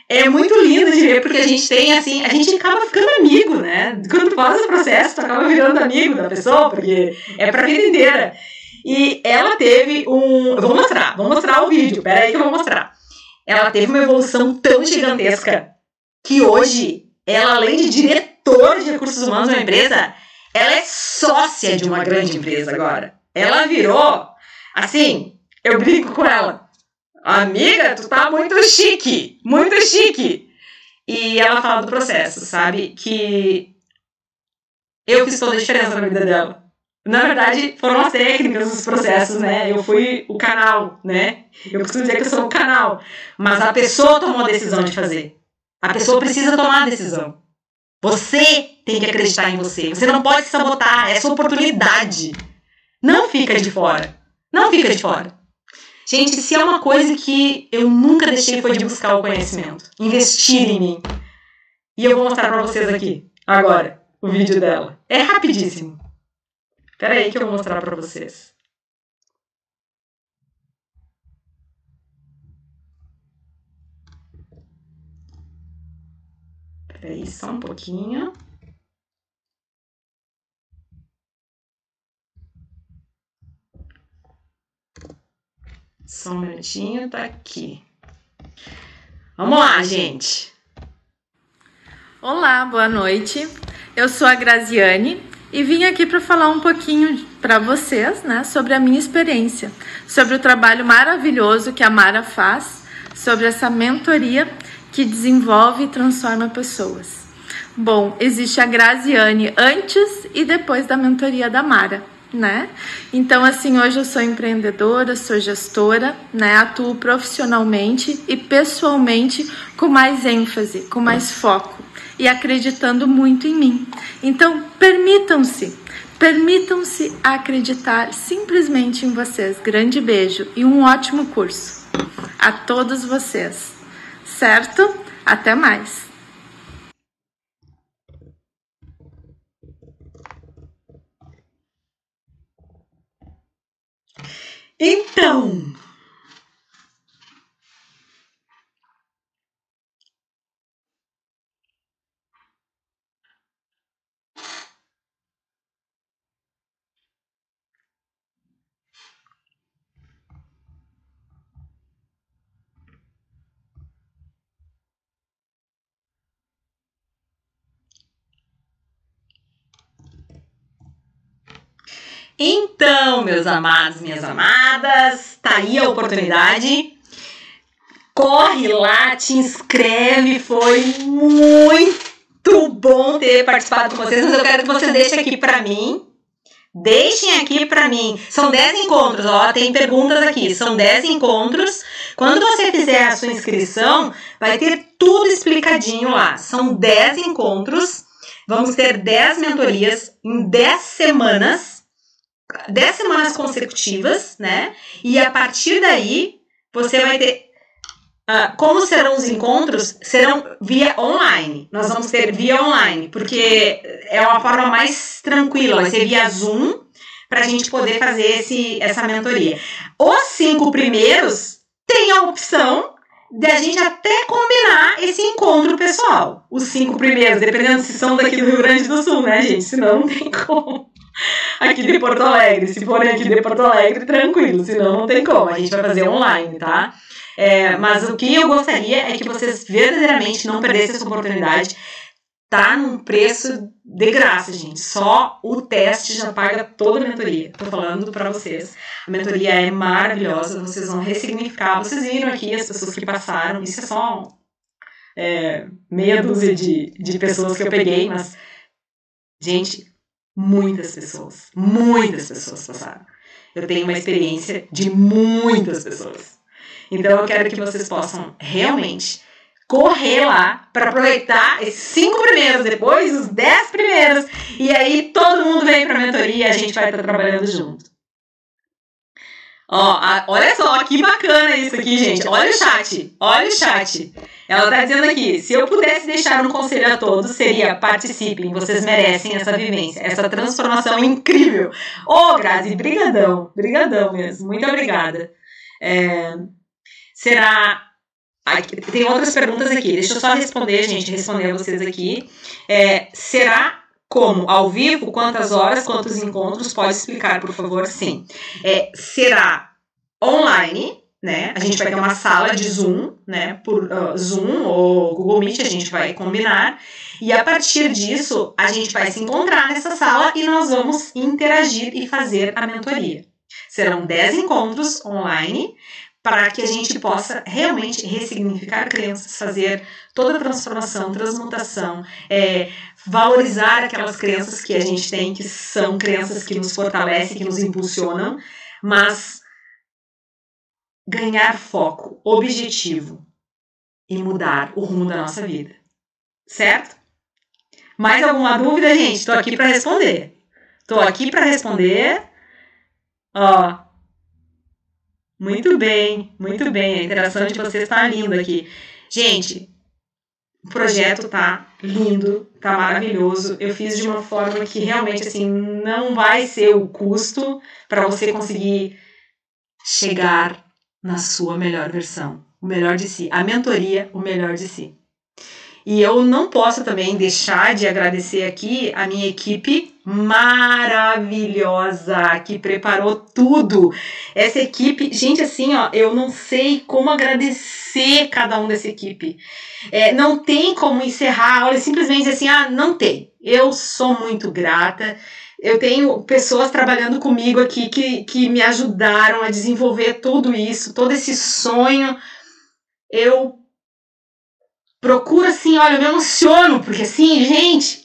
é muito lindo de ver, porque a gente tem assim, a gente acaba ficando amigo, né? Quando tu faz o processo, tu acaba virando amigo da pessoa, porque é pra vida inteira. E ela teve um. Eu vou mostrar, vou mostrar o vídeo, pera aí que eu vou mostrar. Ela teve uma evolução tão gigantesca que hoje, ela, além de diretor de recursos humanos de uma empresa, ela é sócia de uma grande empresa agora. Ela virou, assim, eu brinco com ela Amiga, tu tá muito chique, muito chique. E ela fala do processo, sabe? Que eu fiz toda a diferença na vida dela. Na verdade, foram as técnicas dos processos, né? Eu fui o canal, né? Eu costumo dizer que eu sou o canal. Mas a pessoa tomou a decisão de fazer. A pessoa precisa tomar a decisão. Você tem que acreditar em você. Você não pode sabotar. Sua oportunidade. Não fica de fora. Não fica de fora. Gente, se é uma coisa que eu nunca deixei foi de buscar o conhecimento, investir em mim. E eu vou mostrar para vocês aqui, agora, o vídeo dela. É rapidíssimo. Espera aí que eu vou mostrar para vocês. Espera aí só um pouquinho. Só um minutinho, tá aqui. Vamos lá, gente. Olá, boa noite. Eu sou a Graziane e vim aqui para falar um pouquinho para vocês, né, sobre a minha experiência, sobre o trabalho maravilhoso que a Mara faz, sobre essa mentoria que desenvolve e transforma pessoas. Bom, existe a Graziane antes e depois da mentoria da Mara né? Então, assim, hoje eu sou empreendedora, sou gestora, né? Atuo profissionalmente e pessoalmente com mais ênfase, com mais foco e acreditando muito em mim. Então, permitam-se, permitam-se acreditar simplesmente em vocês. Grande beijo e um ótimo curso a todos vocês, certo? Até mais! Então, Então, meus amados, minhas amadas, tá aí a oportunidade. Corre lá, te inscreve, foi muito bom ter participado com vocês, mas eu quero que você deixe aqui para mim. Deixem aqui para mim. São 10 encontros, ó, tem perguntas aqui. São 10 encontros. Quando você fizer a sua inscrição, vai ter tudo explicadinho lá. São 10 encontros. Vamos ter 10 mentorias em 10 semanas 10 semanas consecutivas, né? E a partir daí, você vai ter. Uh, como serão os encontros? Serão via online. Nós vamos ter via online, porque é uma forma mais tranquila, vai ser via Zoom, para a gente poder fazer esse, essa mentoria. Os cinco primeiros tem a opção de a gente até combinar esse encontro pessoal. Os cinco primeiros, dependendo se são daqui do Rio Grande do Sul, né, gente? Senão não tem como. Aqui de Porto Alegre. Se forem aqui de Porto Alegre, tranquilo, senão não tem como. A gente vai fazer online, tá? É, mas o que eu gostaria é que vocês verdadeiramente não perdessem essa oportunidade. Tá num preço de graça, gente. Só o teste já paga toda a mentoria. Tô falando para vocês. A mentoria é maravilhosa, vocês vão ressignificar. Vocês viram aqui as pessoas que passaram. Isso é só é, meia dúzia de, de pessoas que eu peguei, mas, gente, muitas pessoas, muitas pessoas passaram. Eu tenho uma experiência de muitas pessoas. Então eu quero que vocês possam realmente correr lá para aproveitar esses cinco primeiros, depois os dez primeiros, e aí todo mundo vem para a mentoria e a gente vai estar tá trabalhando junto. Ó, a, olha só que bacana isso aqui, gente. Olha o chat, olha o chat. Ela tá dizendo aqui: se eu pudesse deixar um conselho a todos, seria participem, vocês merecem essa vivência, essa transformação incrível. Ô, oh, Grazi, brigadão, brigadão mesmo. Muito obrigada. É, será. Aqui, tem outras perguntas aqui, deixa eu só responder, gente, responder a vocês aqui. É, será como? Ao vivo? Quantas horas? Quantos encontros? Pode explicar, por favor? Sim. É, será online, né? A gente vai ter uma sala de Zoom, né? Por uh, Zoom ou Google Meet, a gente vai combinar. E a partir disso, a gente vai se encontrar nessa sala e nós vamos interagir e fazer a mentoria. Serão 10 encontros online para que a gente possa realmente ressignificar crenças, fazer toda a transformação, transmutação, é, valorizar aquelas crenças que a gente tem, que são crenças que nos fortalecem, que nos impulsionam, mas ganhar foco, objetivo e mudar o rumo da nossa vida. Certo? Mais alguma dúvida, gente? Estou aqui para responder. Estou aqui para responder. Ó, muito bem, muito bem. A interação de vocês está linda aqui. Gente, o projeto tá lindo, tá maravilhoso. Eu fiz de uma forma que realmente assim não vai ser o custo para você conseguir chegar na sua melhor versão, o melhor de si. A mentoria, o melhor de si. E eu não posso também deixar de agradecer aqui a minha equipe maravilhosa que preparou tudo. Essa equipe, gente, assim, ó, eu não sei como agradecer cada um dessa equipe. É, não tem como encerrar a aula simplesmente assim, ah, não tem. Eu sou muito grata. Eu tenho pessoas trabalhando comigo aqui que, que me ajudaram a desenvolver tudo isso, todo esse sonho. Eu procuro assim, olha, eu me emociono, porque assim, gente,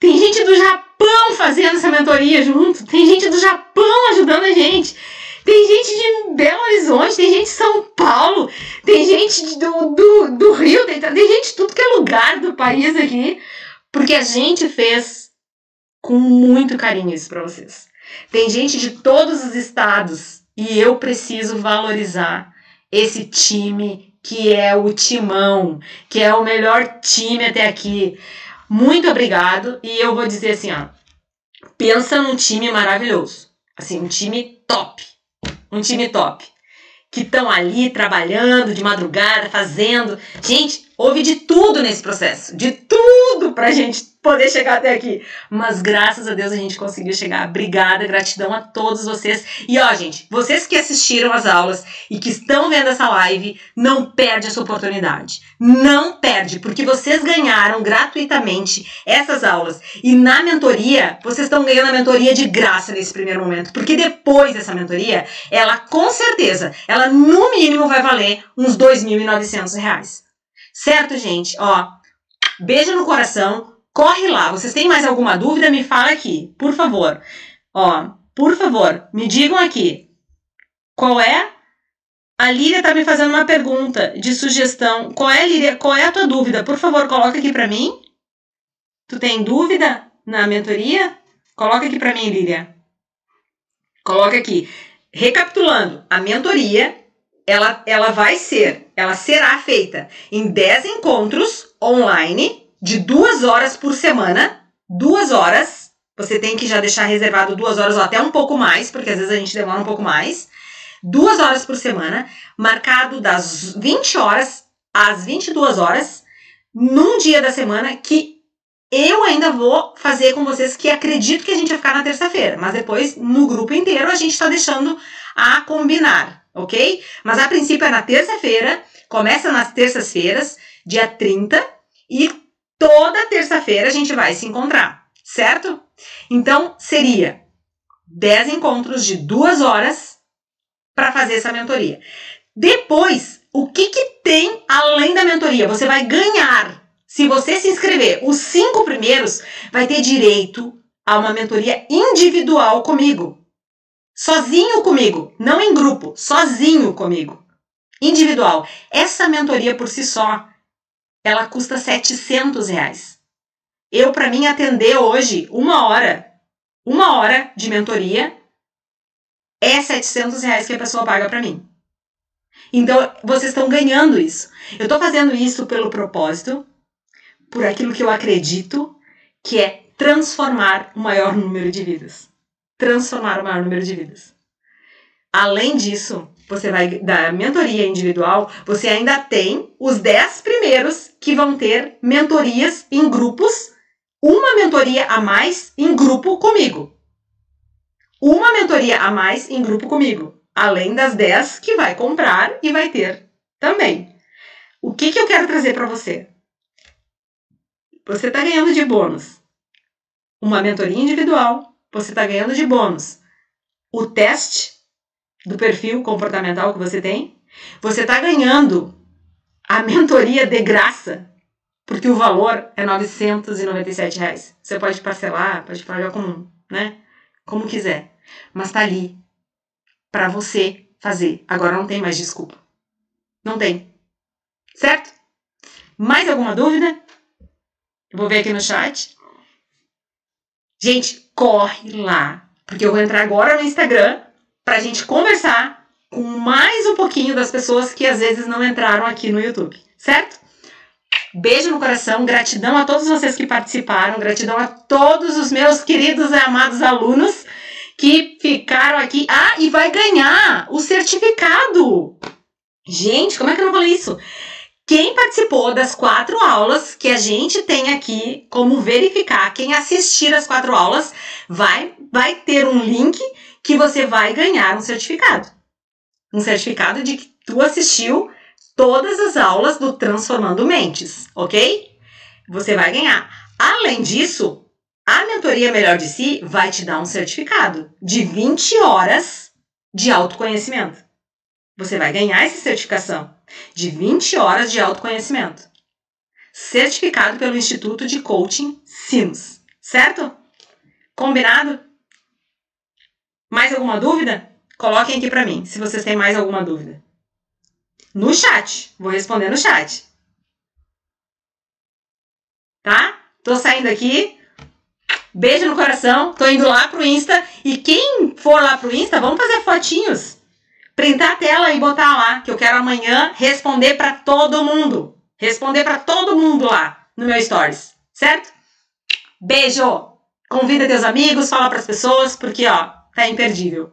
tem gente do Japão fazendo essa mentoria junto, tem gente do Japão ajudando a gente. Tem gente de Belo Horizonte, tem gente de São Paulo, tem gente do, do, do Rio, tem, tem gente de tudo que é lugar do país aqui, porque a gente fez com muito carinho isso para vocês. Tem gente de todos os estados e eu preciso valorizar esse time que é o Timão, que é o melhor time até aqui. Muito obrigado. E eu vou dizer assim, ó. Pensa num time maravilhoso. Assim, um time top. Um time top. Que estão ali trabalhando de madrugada, fazendo. Gente, houve de tudo nesse processo. De tudo pra gente poder chegar até aqui. Mas graças a Deus a gente conseguiu chegar. Obrigada, gratidão a todos vocês. E ó, gente, vocês que assistiram as aulas e que estão vendo essa live, não perde essa oportunidade. Não perde, porque vocês ganharam gratuitamente essas aulas. E na mentoria, vocês estão ganhando a mentoria de graça nesse primeiro momento. Porque depois dessa mentoria, ela com certeza, ela no mínimo vai valer uns R$ 2.900. Certo, gente? Ó, beijo no coração. Corre lá. Vocês têm mais alguma dúvida? Me fala aqui, por favor. Ó, por favor, me digam aqui. Qual é? A Lília tá me fazendo uma pergunta de sugestão. Qual é, Lília? Qual é a tua dúvida? Por favor, coloca aqui para mim. Tu tem dúvida na mentoria? Coloca aqui para mim, Lília. Coloca aqui. Recapitulando, a mentoria, ela, ela vai ser, ela será feita em 10 encontros online de duas horas por semana. Duas horas. Você tem que já deixar reservado duas horas ou até um pouco mais, porque às vezes a gente demora um pouco mais. Duas horas por semana, marcado das 20 horas às 22 horas, num dia da semana que Eu ainda vou fazer com vocês que acredito que a gente vai ficar na terça-feira, mas depois no grupo inteiro a gente está deixando a combinar, ok? Mas a princípio é na terça-feira, começa nas terças-feiras, dia 30, e toda terça-feira a gente vai se encontrar, certo? Então seria 10 encontros de duas horas para fazer essa mentoria. Depois, o que, que tem além da mentoria? Você vai ganhar. Se você se inscrever, os cinco primeiros vai ter direito a uma mentoria individual comigo. Sozinho comigo, não em grupo, sozinho comigo. Individual. Essa mentoria por si só, ela custa 700 reais. Eu, para mim, atender hoje uma hora, uma hora de mentoria, é 700 reais que a pessoa paga para mim. Então, vocês estão ganhando isso. Eu estou fazendo isso pelo propósito, por aquilo que eu acredito, que é transformar o maior número de vidas. Transformar o maior número de vidas. Além disso, você vai da mentoria individual, você ainda tem os 10 primeiros que vão ter mentorias em grupos, uma mentoria a mais em grupo comigo. Uma mentoria a mais em grupo comigo além das 10 que vai comprar e vai ter também. O que, que eu quero trazer para você? Você está ganhando de bônus uma mentoria individual, você está ganhando de bônus o teste do perfil comportamental que você tem, você está ganhando a mentoria de graça, porque o valor é 997 reais. Você pode parcelar, pode pagar como, né, como quiser, mas está ali para você fazer. Agora não tem mais desculpa. Não tem. Certo? Mais alguma dúvida? Vou ver aqui no chat. Gente, corre lá, porque eu vou entrar agora no Instagram pra gente conversar com mais um pouquinho das pessoas que às vezes não entraram aqui no YouTube, certo? Beijo no coração, gratidão a todos vocês que participaram, gratidão a todos os meus queridos e amados alunos que ficaram aqui. Ah, e vai ganhar o certificado. Gente, como é que eu não falei isso? Quem participou das quatro aulas que a gente tem aqui, como verificar, quem assistir as quatro aulas, vai, vai ter um link que você vai ganhar um certificado. Um certificado de que tu assistiu todas as aulas do Transformando Mentes, ok? Você vai ganhar. Além disso, a mentoria Melhor de Si vai te dar um certificado de 20 horas de autoconhecimento. Você vai ganhar essa certificação de 20 horas de autoconhecimento. Certificado pelo Instituto de Coaching Sinos, certo? Combinado? Mais alguma dúvida? Coloquem aqui para mim, se vocês têm mais alguma dúvida. No chat, vou responder no chat. Tá? Tô saindo aqui. Beijo no coração, tô indo lá pro Insta. E quem for lá pro Insta, vamos fazer fotinhos. Printar a tela e botar lá, que eu quero amanhã responder para todo mundo. Responder para todo mundo lá no meu stories, certo? Beijo! Convida teus amigos, fala para as pessoas, porque ó, tá imperdível.